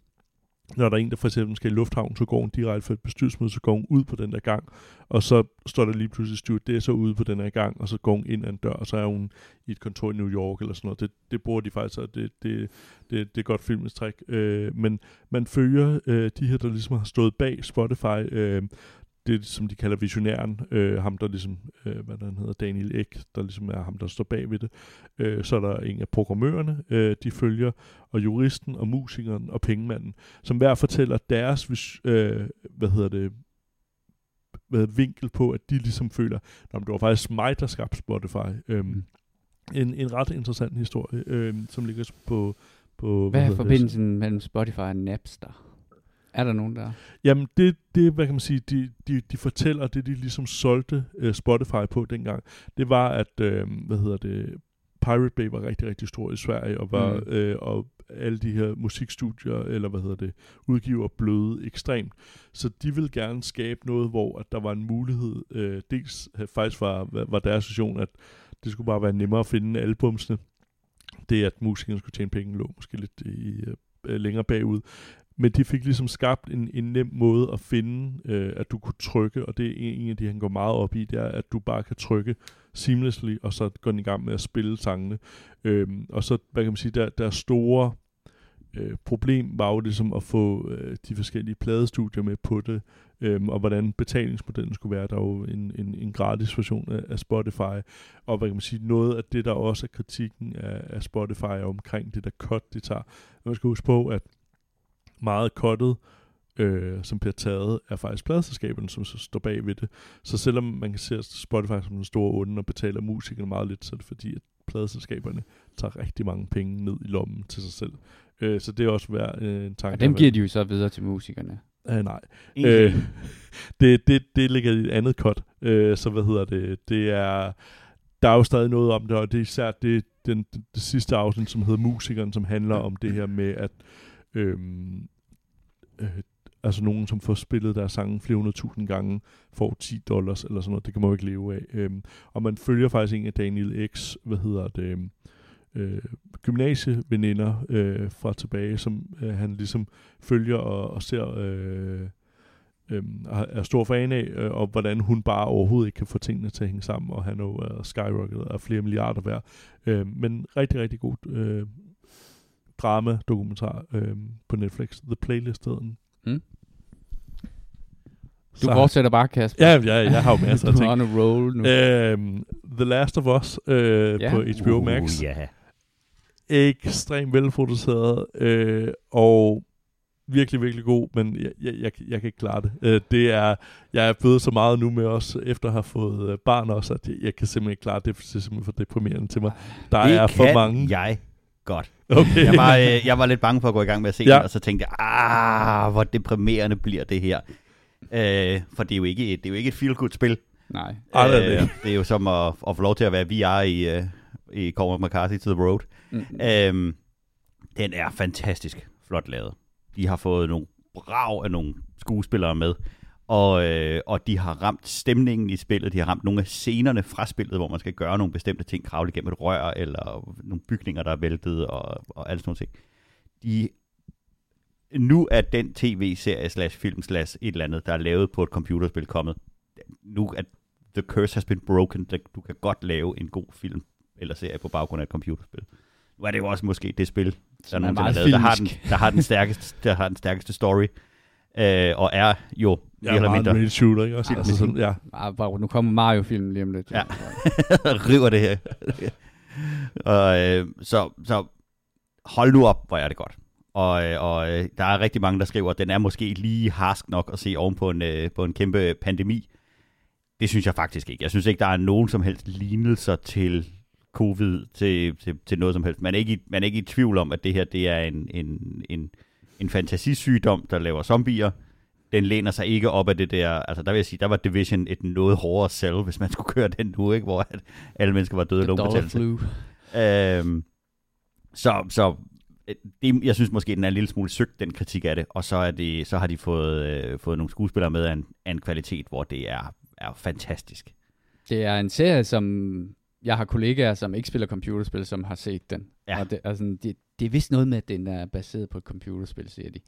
når der er en, der for eksempel skal i lufthavn, så går hun direkte fra et bestyrelsesmøde, så går hun ud på den der gang, og så står der lige pludselig stewardesser ude på den her gang, og så går hun ind ad en dør, og så er hun i et kontor i New York, eller sådan noget. Det, det bruger de faktisk, og det, det, det, det er godt filmets træk. Øh, men man følger øh, de her, der ligesom har stået bag Spotify, øh, det som de kalder visionæren, øh, ham der ligesom, øh, hvad der han hedder, Daniel Ek, der ligesom er ham, der står bag ved det. Øh, så er der en af programmørerne, øh, de følger, og juristen, og musikeren, og pengemanden, som hver fortæller deres, øh, hvad hedder det, hvad vinkel på, at de ligesom føler, at det var faktisk mig, der skabte Spotify. Øhm, Mm. en, en ret interessant historie, øhm, som ligger på... på Hvad er hedder det? forbindelsen mellem Spotify og Napster? Er der nogen der? Jamen, det, det, hvad kan man sige, de, de, de fortæller, det de ligesom solgte øh, Spotify på dengang, det var, at, øh, hvad hedder det, Pirate Bay var rigtig, rigtig stor i Sverige, og, var, Mm. øh, og alle de her musikstudier, eller hvad hedder det, udgiver bløde ekstremt. Så de ville gerne skabe noget, hvor at der var en mulighed, øh, dels øh, faktisk var, var- var deres vision, at det skulle bare være nemmere at finde albumsene. Det, at musikerne skulle tjene penge, lå måske lidt i, øh, længere bagud. Men de fik ligesom skabt en, en nem måde at finde, øh, at du kunne trykke, og det er en, af de, han går meget op i, det er, at du bare kan trykke seamlessly, og så går den i gang med at spille sangene. Øh, og så, hvad kan man sige, der, der store øh, problem var jo ligesom at få øh, de forskellige pladestudier med på det, øh, og hvordan betalingsmodellen skulle være. Der er jo en, en, en gratis version af, af Spotify, og hvad kan man sige, noget af det, der også er kritikken af, af Spotify er omkring det der cut, de tager. Man skal huske på, at meget cuttet, øh, som bliver taget, er faktisk pladselskaberne, som så står bag ved det. Så selvom man kan se Spotify som en stor onde og betaler musikerne meget lidt, så er det fordi, at pladselskaberne tager rigtig mange penge ned i lommen til sig selv. Øh, så det er også værd øh, en tanke. Og dem giver de jo så videre til musikerne. Øh, nej. Øh, det, det, det ligger i et andet cut. Øh, så hvad hedder det? Det er... Der er jo stadig noget om det, og det er især det, den, det, det sidste afsnit, som hedder Musikeren, som handler om det her med, at øhm, øh, altså nogen, som får spillet deres sange flere hundrede tusind gange, får 10 dollars eller sådan noget. Det kan man jo ikke leve af. Øhm, og man følger faktisk en af Daniel X, hvad hedder det, øhm, øh, gymnasieveninder øh, fra tilbage, som øh, han ligesom følger og, og ser, øh, øhm, er stor fan af, øh, og hvordan hun bare overhovedet ikke kan få tingene til at hænge sammen, og han er jo øh, uh, skyrocketet af flere milliarder værd. Øh, men rigtig, rigtig god øh, drama-dokumentar øh, på Netflix. The Playlist hedder den. Mm. Du Så- fortsætter bare, Kasper. Ja, ja, jeg har jo masser af du ting. on a roll nu. Øhm, The Last of Us øh, Ja. på HBO Max. Uh, ja. Ekstremt velproduceret, øh, og virkelig, virkelig god, men jeg, jeg, jeg, jeg kan ikke klare det. Øh, det er, jeg er blevet så meget nu med os, efter at have fået øh, barn også, at jeg, jeg kan simpelthen ikke klare det, det er simpelthen for deprimerende til mig. Der det er for mange. jeg godt. Okay. Jeg var, øh, jeg var lidt bange for at gå i gang med at se Ja. den, og så tænkte jeg, ah, hvor deprimerende bliver det her. Øh, for det er jo ikke, et- det er jo ikke et feel-good-spil. Nej. Ej, det er det. Øh, er jo som at, at få lov til at være VR i, øh, i Cormac McCarthy to the Road. Mm. Øhm, den er fantastisk flot lavet. De har fået nogle brav af nogle skuespillere med, og, øh, og de har ramt stemningen i spillet. De har ramt nogle af scenerne fra spillet, hvor man skal gøre nogle bestemte ting, kravle igennem et rør, eller nogle bygninger, der er væltet, og, og alt sådan noget ting. De, nu er den tv-serie slash film slash et eller andet, der er lavet på et computerspil kommet. Nu er the curse has been broken. Du kan godt lave en god film eller serie på baggrund af et computerspil. Nu er det jo også måske det spil, der, er nogensinde meget er lavet, der, har den, der, har den stærkeste, der har den stærkeste story, øh, og er jo er eller mindre en shooter, ikke også? Ja, Altså, sådan, ja. Ah, bare, nu kommer Mario-filmen lige om lidt. Ja. river det her. og, øh, så, så hold nu op, hvor er det godt. Og, øh, og øh, der er rigtig mange, der skriver, at den er måske lige harsk nok at se oven på en, øh, på en kæmpe pandemi. Det synes jeg faktisk ikke. Jeg synes ikke, der er nogen som helst lignelser til covid, til, til, til noget som helst. Man er, ikke i, man er ikke i tvivl om, at det her det er en, en, en, en fantasisygdom, der laver zombier. Den læner sig ikke op af det der, altså der vil jeg sige, der var Division et noget hårdere sell, hvis man skulle køre den nu, ikke? hvor at alle mennesker var døde af lungebetændelse. Øhm, så, så øh, det, jeg synes måske, den er en lille smule søgt, den kritik af det, og så, er det, så har de fået, øh, fået nogle skuespillere med af en, af en kvalitet, hvor det er, er fantastisk. Det er en serie, som jeg har kollegaer, som ikke spiller computerspil, som har set den. Ja. Og det, altså, det, det er vist noget med, at den er baseret på et computerspil, siger de.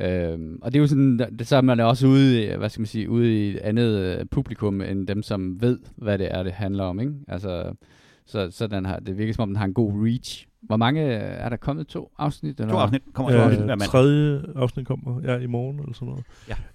Øhm, og det er jo sådan, det, så er man også ude, i, hvad skal man sige, ude i et andet øh, publikum, end dem, som ved, hvad det er, det handler om, ikke? Altså, så, så den har, det virker som om, den har en god reach. Hvor mange, er der kommet to afsnit? Eller? To afsnit kommer to afsnit hver Øh, mand. tredje afsnit kommer ja, i morgen, eller sådan noget.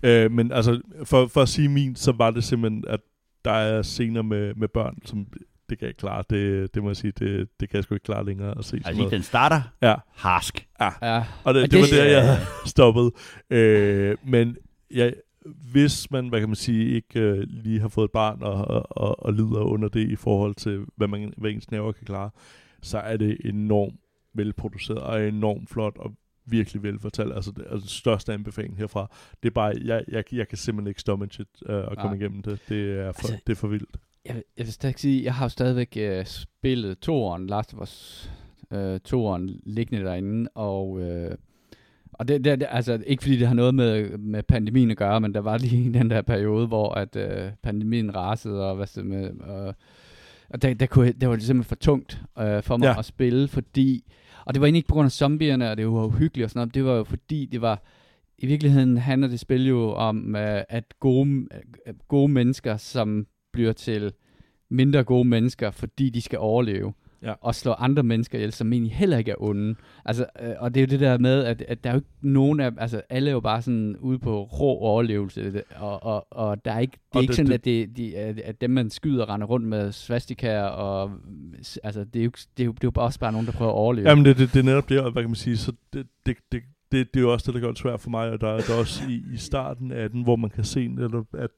Ja. Øh, men altså, for, for at sige min, så var det simpelthen, at der er scener med, med børn, som det kan jeg ikke klare. Det, det må jeg sige, det, det kan jeg sgu ikke klare længere at se Altså, noget. den starter Ja, harsk. Ja, og det, Og det, det- var der, jeg havde stoppet. Øh, men jeg, hvis man, hvad kan man sige, ikke øh, lige har fået et barn og, og, og, og lider under det i forhold til, hvad, man, hvad ens nerver kan klare, så er det enormt velproduceret og enormt flot og virkelig velfortalt. Altså, det er den største anbefaling herfra. Det er bare, jeg, jeg, jeg kan simpelthen ikke stomach it øh, at komme Nej. igennem det. Det er for, Altså, det er for vildt. Jeg, jeg vil stadig sige, jeg har jo stadigvæk øh, spillet toeren, Last of Us øh, toeren, liggende derinde, og, øh, og det, det, det, altså ikke fordi det har noget med, med pandemien at gøre, men der var lige den der periode, hvor at øh, pandemien rasede, og hvad det med, og, og der, der, kunne, det var simpelthen for tungt øh, for mig ja. at spille, fordi, og det var egentlig ikke på grund af zombierne, og det var uhyggeligt og sådan noget, det var jo fordi, det var, i virkeligheden handler det spil jo om, øh, at gode, øh, gode mennesker, som bliver til mindre gode mennesker, fordi de skal overleve. Ja. Og slå andre mennesker ihjel, som egentlig heller ikke er onde. Altså, øh, og det er jo det der med, at, at der er jo ikke nogen af altså alle er jo bare sådan ude på rå overlevelse, og, og, og der er ikke, det er Og ikke det- sådan, det- at, det, de, at, at dem, man skyder, render rundt med svastikaer, og altså, det er jo, det er jo, det er jo bare også bare nogen, der prøver at overleve. Jamen, det, det, det er netop det, og hvad kan man sige, så det, det, det, det, det er jo også det, der gør det svært for mig, og der, der er også i, i starten af den, hvor man kan se, netop, at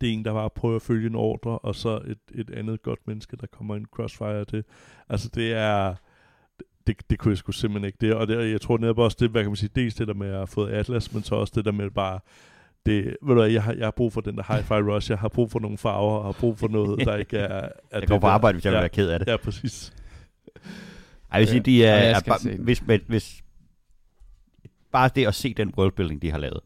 det er en, der bare prøver at følge en ordre, og så et, et andet godt menneske, der kommer en crossfire af det. Altså, det er... Det, det kunne jeg sgu simpelthen ikke. Det, og det, jeg tror netop også, det, hvad kan man sige, dels det der med at have fået Atlas, men så også det der med bare, det, ved du hvad, jeg har, jeg har brug for den der hi-fi rush, jeg har brug for nogle farver, og har brug for noget, der ikke er... er Jeg det går på arbejde, hvis jeg vil ja, være ked af det. Ja, præcis. Ej, jeg vil sige, de er, Ja, jeg er bare, hvis, hvis, hvis, bare det at se den worldbuilding, de har lavet,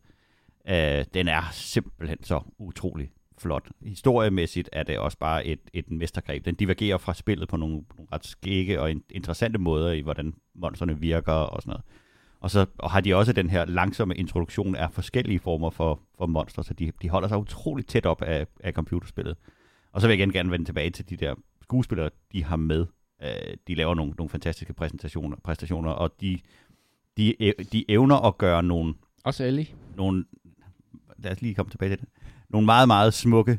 øh, den er simpelthen så utrolig flot. Historiemæssigt er det også bare et, et mestergreb. Den divergerer fra spillet på nogle, nogle ret skægge og in- interessante måder i, hvordan monsterne virker og sådan noget. Og så og har de også den her langsomme introduktion af forskellige former for, for monstre, så de, de holder sig utroligt tæt op af, af computerspillet. Og så vil jeg igen gerne vende tilbage til de der skuespillere, de har med. Øh, de laver nogle, nogle fantastiske præsentationer, præstationer, og de, de, de evner at gøre nogle... Også Ellie. Nogle, lad os lige komme tilbage til det. Nogle meget, meget smukke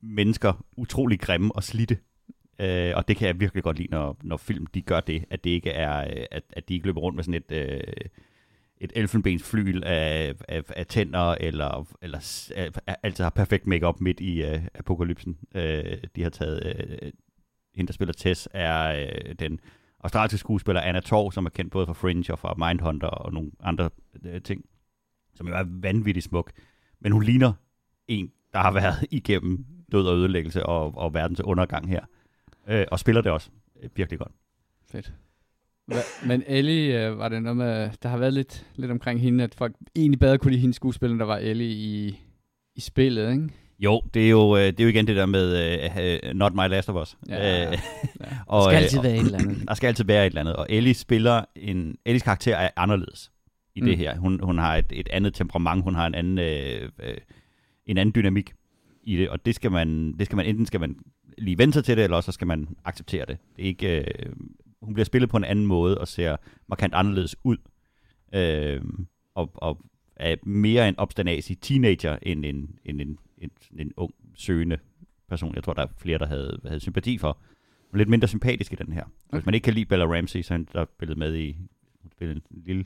mennesker, utrolig grimme og slitte. Øh, og det kan jeg virkelig godt lide, når, når film de gør det, at det ikke er, øh, at, at de ikke løber rundt med sådan et, øh, et elfenbensflyl af, af, af tænder, eller, eller altid har perfekt makeup midt i øh, apokalypsen. Øh, de har taget, øh, hende der spiller Tess, er øh, den australske skuespiller Anna Torv, som er kendt både fra Fringe og fra Mindhunter og nogle andre øh, ting, som jo er vanvittigt smuk. Men hun ligner en, der har været igennem død og ødelæggelse og, og verdens undergang her. Øh, og spiller det også virkelig godt. Fedt. Hva, men Ellie, øh, var det noget med, der har været lidt, lidt omkring hende, at folk egentlig bedre kunne lide hendes skuespiller, der var Ellie i, i spillet, ikke? Jo, det er jo, øh, det er jo igen det der med uh, Not My Last of Us. Ja, ja. og, der skal altid være et eller andet. Der skal altid være et eller andet. Og Ellie spiller en... Ellies karakter er anderledes i mm. det her. Hun, hun har et, et andet temperament, hun har en anden, øh, øh, en anden dynamik i det, og det skal man, det skal man enten skal man lige vente sig til det, eller også skal man acceptere det. det er ikke, øh, hun bliver spillet på en anden måde og ser markant anderledes ud. Øh, og, og er mere en obstanasig teenager end en, en, en, en, en ung, søgende person. Jeg tror, der er flere, der havde, havde sympati for. Hun er lidt mindre sympatisk i den her. Okay. Hvis man ikke kan lide Bella Ramsey, så er der spillet med i hun en lille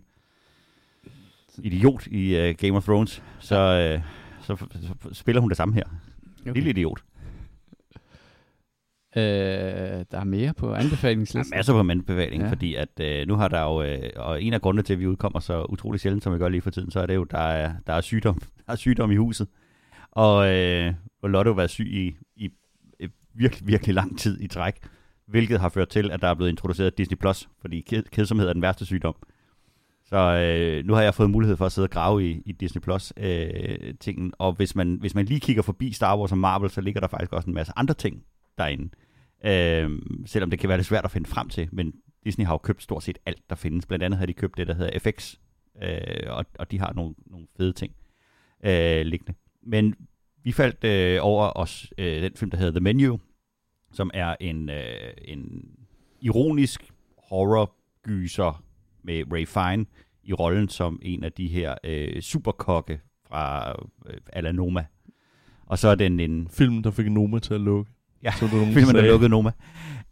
idiot i uh, Game of Thrones, så, uh, så, så, så spiller hun det samme her. Okay. Lille idiot. Øh, der er mere på anbefalingslisten. Der er masser på anbefaling, ja. fordi at øh, nu har der jo, øh, og en af grundene til, at vi udkommer så utrolig sjældent, som vi gør lige for tiden, så er det jo, der er, der er, sygdom, der er sygdom i huset. Og, øh, og Lotto har været syg i, i, i virkelig, virkelig lang tid i træk, hvilket har ført til, at der er blevet introduceret Disney+, Plus, fordi kedsomhed er den værste sygdom. Så øh, nu har jeg fået mulighed for at sidde og grave i, i Disney Plus øh, tingen, og hvis man, hvis man lige kigger forbi Star Wars og Marvel, så ligger der faktisk også en masse andre ting derinde. Øh, selvom det kan være lidt svært at finde frem til, men Disney har jo købt stort set alt, der findes. Blandt andet har de købt det, der hedder FX, øh, og, og de har nogle, nogle fede ting øh, liggende. Men vi faldt øh, over os øh, den film, der hedder The Menu, som er en, øh, en ironisk horror-gyser med Ray Fine i rollen som en af de her øh, superkokke fra øh, Alanoma. Og så er den en... Film, der fik Noma til at lukke. Ja, så nogen, filmen er lukket Noma.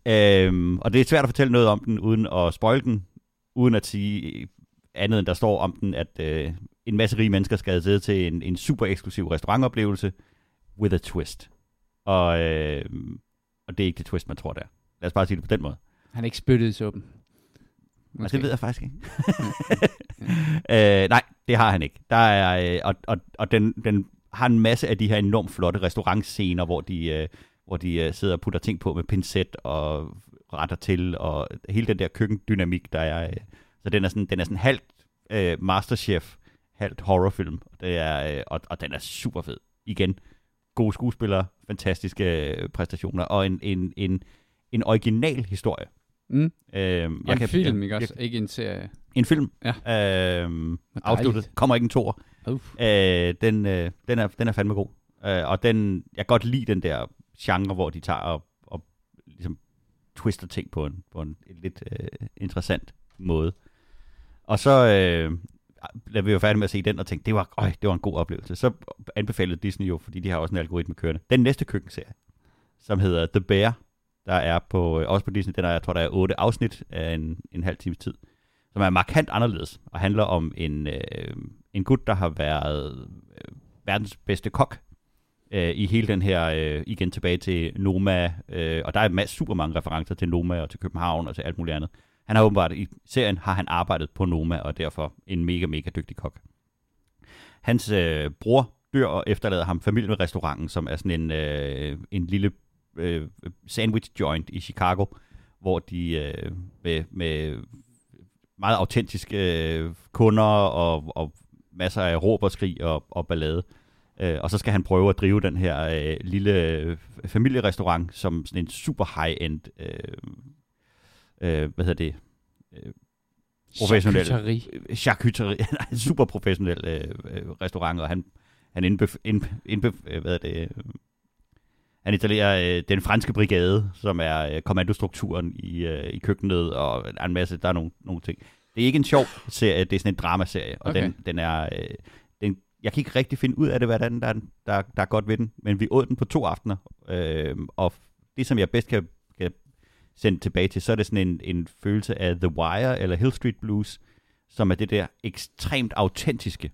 Øhm, og det er svært at fortælle noget om den, uden at spoil den, uden at sige andet end der står om den, at øh, en masse rige mennesker skal sidde til en, en super eksklusiv restaurantoplevelse with a twist. Og, øh, og det er ikke det twist, man tror, det er. Lad os bare sige det på den måde. Han er ikke spyttet i suppen. Måske. det ved jeg faktisk ikke. øh, nej, det har han ikke. Der er, øh, og og, og den, den har en masse af de her enormt flotte restaurantscener, hvor de, øh, hvor de øh, sidder og putter ting på med pincet og retter til, og hele den der køkkendynamik, der er. Øh, så den er sådan, den er sådan halvt øh, masterchef, halvt horrorfilm, det er, øh, og, og den er super fed. Igen, gode skuespillere, fantastiske øh, præstationer, og en, en, en, en original historie. Mm. Øhm, jeg en kan, film, jeg, ikke også? Jeg, ikke en serie. En film. Ja. Øhm, afsluttet. Kommer ikke en tor. Øh, den, øh, den, er, den er fandme god. Øh, og den, jeg kan godt lide den der genre, hvor de tager og, og ligesom twister ting på en, på en, en lidt øh, interessant måde. Og så øh, da vi var færdige med at se den og tænkte, det var, øj, det var en god oplevelse. Så anbefalede Disney jo, fordi de har også en algoritme kørende, den næste køkkenserie, som hedder The Bear, der er på, øh, også på Disney, den er, jeg tror, der er otte afsnit af en, en halv times tid, som er markant anderledes, og handler om en, øh, en gut, der har været øh, verdens bedste kok, øh, i hele den her, øh, igen tilbage til Noma, øh, og der er masse, super mange referencer til Noma og til København og til alt muligt andet. Han har åbenbart, i serien har han arbejdet på Noma, og derfor en mega, mega dygtig kok. Hans øh, bror dør og efterlader ham familie med restauranten, som er sådan en, øh, en lille øh, sandwich joint i Chicago, hvor de øh, med, med meget autentiske øh, kunder og, og masser af råb og skrig og, og ballade. Øh, og så skal han prøve at drive den her øh, lille øh, familierestaurant som sådan en super high-end, øh, øh, hvad hedder det, øh, professionel Charcuterie. charcuterie, nej, super professionel øh, øh, restaurant, og han, han indbef, ind, indbef, øh, hvad er det, han etablerer øh, den franske brigade, som er øh, kommandostrukturen i, øh, i køkkenet, og en masse, der er nogle, nogle ting. Det er ikke en sjov serie, det er sådan en dramaserie, og Okay. den, den er, øh, den, jeg kan ikke rigtig finde ud af det, hvad der, der, der, der er godt ved den, men vi åd den på to aftener, øh, og det, som jeg bedst kan, kan sende tilbage til, så er det sådan en, en følelse af The Wire eller Hill Street Blues, som er det der ekstremt autentiske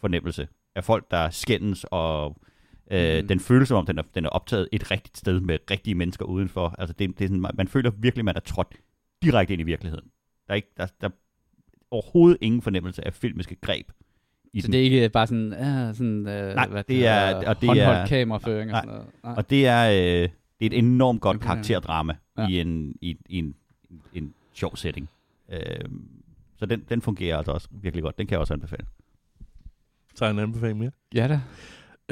fornemmelse af folk, der skændes, og øh, Mhm. den føles som om, den er, den er optaget et rigtigt sted med rigtige mennesker udenfor. Altså det, det er sådan, man- føler virkelig, man er trådt direkte ind i virkeligheden. Der er, ikke, der, der er overhovedet ingen fornemmelse af filmiske greb i Så den. det er ikke bare sådan, uh, sådan uh, Nej, hvad det er- og det er- håndholdt kameraføring og Nej. sådan noget. Nej. Og det er, øh, det er et enormt godt Imponerende. karakterdrama Ja. i, en, i, i en, en sjov setting. Øh, så den, den fungerer altså også virkelig godt. Den kan jeg også anbefale. Så er en anbefaling mere. Ja da.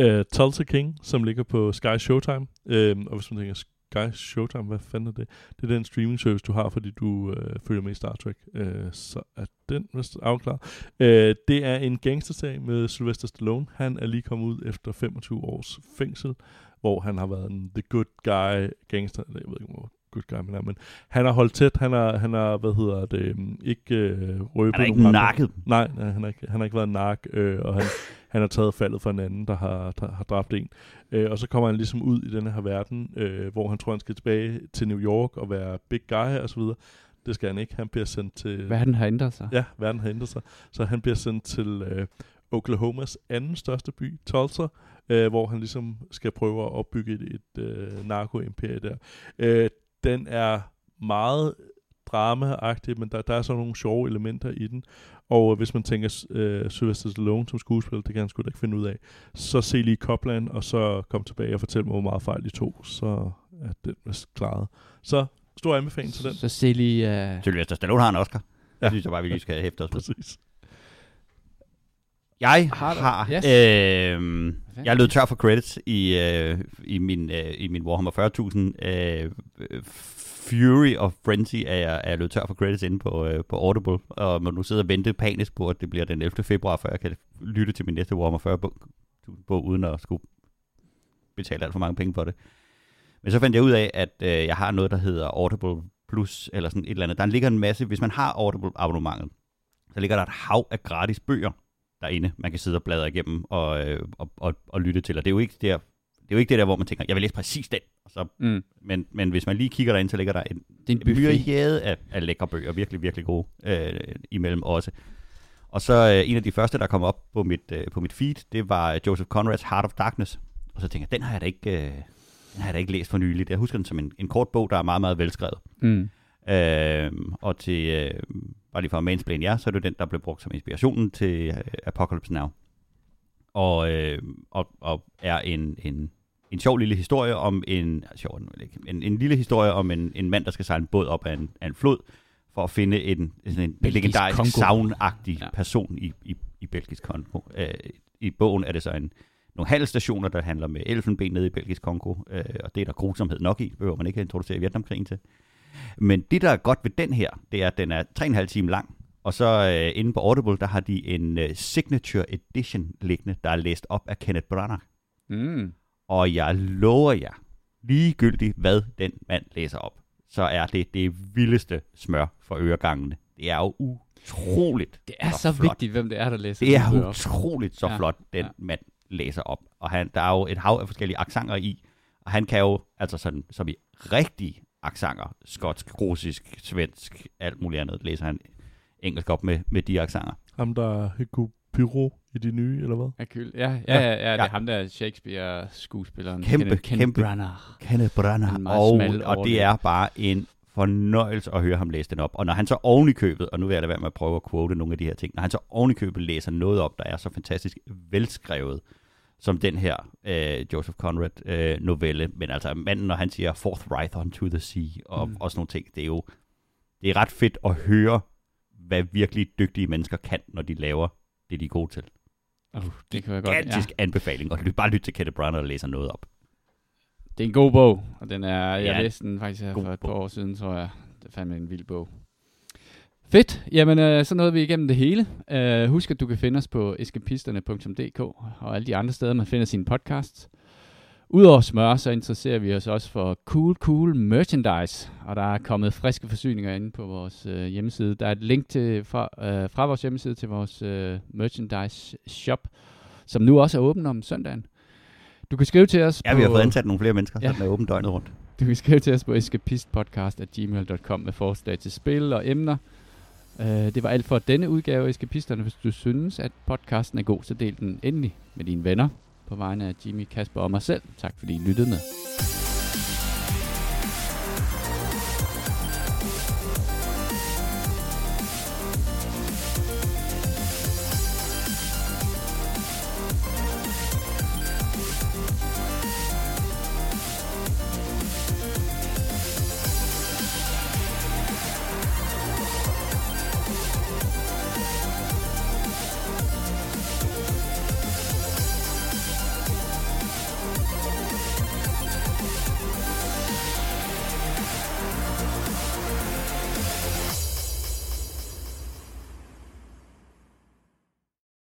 Uh, Tulsa King, som ligger på Sky Showtime. Uh, og hvis man tænker, Sky Showtime, hvad fanden er det? Det er den streaming service, du har, fordi du uh, følger med i Star Trek. Uh, så er den vist afklaret. Uh, det er en gangstersag med Sylvester Stallone. Han er lige kommet ud efter 25 års fængsel, hvor han har været en the good guy gangster. Jeg ved ikke, hvor good guy man er, men han har holdt tæt. Han har, han har hvad hedder det, um, ikke uh, røbet Han er ikke nakket. Nej, nej han, har ikke, han har ikke været nark, øh, og han, han har taget faldet for en anden, der har, der har dræbt en. Øh, og så kommer han ligesom ud i den her verden, øh, hvor han tror, han skal tilbage til New York og være big guy og så videre. Det skal han ikke. Han bliver sendt til... Verden har ændret sig. Ja, verden har ændret sig. Så han bliver sendt til øh, Oklahomas anden største by, Tulsa, øh, hvor han ligesom skal prøve at opbygge et, et øh, narko-imperie der. Øh, den er meget drama-agtig, men der, der er så nogle sjove elementer i den. Og øh, hvis man tænker øh, Sylvester Stallone som skuespiller, det kan han sgu da ikke finde ud af, så se lige Copland, og så kom tilbage og fortæl mig, hvor meget fejl de to, så er den vist klaret. Så stor anbefaling til den. Så se lige... Uh, Sylvester Stallone har en Oscar. Ja. Det synes jeg bare, vi lige skal hæfte os ved. Præcis. Jeg Har har, Yes. øh, jeg lød tør for credits i, øh, i, min, øh, i min Warhammer 40.000. Øh, Fury og Frenzy er jeg, er jeg lød tør for credits inde på, øh, på Audible, og må nu sidde og vente panisk på, at det bliver den 11. februar, før jeg kan lytte til min næste Warhammer 40.000 bog, uden at skulle betale alt for mange penge for det. Men så fandt jeg ud af, at øh, jeg har noget, der hedder Audible Plus, eller sådan et eller andet. Der ligger en masse, hvis man har Audible abonnementet, så ligger der et hav af gratis bøger derinde, man kan sidde og bladre igennem og, øh, og, og, og lytte til. Og det er jo ikke der, det er jo ikke det der, hvor man tænker, jeg vil læse præcis den. Og så, mm, men, men hvis man lige kigger derind, så ligger der en, en myriade af, af lækre bøger, virkelig, virkelig gode øh, imellem også. Og så øh, en af de første, der kom op på mit, øh, på mit feed, det var Joseph Conrads Heart of Darkness. Og så tænker jeg, den har jeg da ikke, øh, den har jeg da ikke læst for nyligt. Jeg husker den som en, en kort bog, der er meget, meget velskrevet. Mm. Øh, og til, øh, bare lige for at mansplain jer, så er det den, der blev brugt som inspirationen til øh, Apocalypse Now. Og, øh, og, og er en, en, en sjov lille historie om en, sjov ikke, en, en lille historie om en, en mand, der skal sejle en båd op af en, af en flod, for at finde en, sådan en Belgisk legendarisk savnagtig Ja. person i, i, i Belgisk Kongo. Øh, I bogen er det så en, nogle handelsstationer, der handler med elfenben nede i Belgisk Kongo, øh, og det er der grusomhed nok i, behøver man ikke introducere i Vietnamkrigen til. Men det, der er godt ved den her, det er, at den er 3,5 timer lang, og så øh, inde på Audible, der har de en øh, signature edition liggende, der er læst op af Kenneth Branagh. Mm. Og jeg lover jer, ligegyldigt hvad den mand læser op, så er det det vildeste smør for øregangene. Det er jo utroligt. Det er så så flot. vigtigt, hvem det er, der læser Det er utroligt så Ja, flot, den ja. mand læser op. Og han, der er jo et hav af forskellige aksanger i, og han kan jo, altså sådan, som i rigtige aksanger, skotsk, russisk, svensk, alt muligt andet, læser han engelsk op med, med de aksanger. Ham, der er Hugo Pyro i de nye, eller hvad? Akyl. Ja, ja, ja, ja, det er Ja. ham der Shakespeare-skuespilleren. Kæmpe, Kenneth, Kenneth kæmpe. Branagh. Kenneth Branagh, og, og det er bare en fornøjelse at høre ham læse den op. Og når han så oven i købet, og nu vil jeg da være med at prøve at quote nogle af de her ting, når han så oven i købet læser noget op, der er så fantastisk velskrevet, som den her øh, Joseph Conrad øh, novelle, men altså manden, når han siger forthright onto the sea, og, Mm. og sådan nogle ting, det er jo det er ret fedt at høre, hvad virkelig dygtige mennesker kan, når de laver det, de er gode til. Uh, det kan jeg godt. Ja. Gigantisk anbefaling, og lyt, bare lyt til Kenneth Branagh og læser noget op. Det er en god bog, og den er, jeg Ja, læste den faktisk her for et par år siden, tror jeg. Det er fandme en vild bog. Fedt. Jamen, øh, så nåede vi igennem det hele. Øh, husk, at du kan finde os på eskapisterne.dk og alle de andre steder, man finder sine podcasts. Udover smør, så interesserer vi os også for cool, cool merchandise, og der er kommet friske forsyninger inde på vores øh, hjemmeside. Der er et link til, fra, øh, fra vores hjemmeside til vores øh, merchandise shop, som nu også er åben om søndagen. Du kan skrive til os Ja, på, vi har fået ansat nogle flere mennesker, Ja. så den er åben døgnet rundt. du kan skrive til os på escapistpodcast.gmail.com med forslag til spil og emner. Uh, det var alt for denne udgave af Eskapisterne. Hvis du synes, at podcasten er god, så del den endelig med dine venner på vegne af Jimmy, Kasper og mig selv. Tak fordi I lyttede med.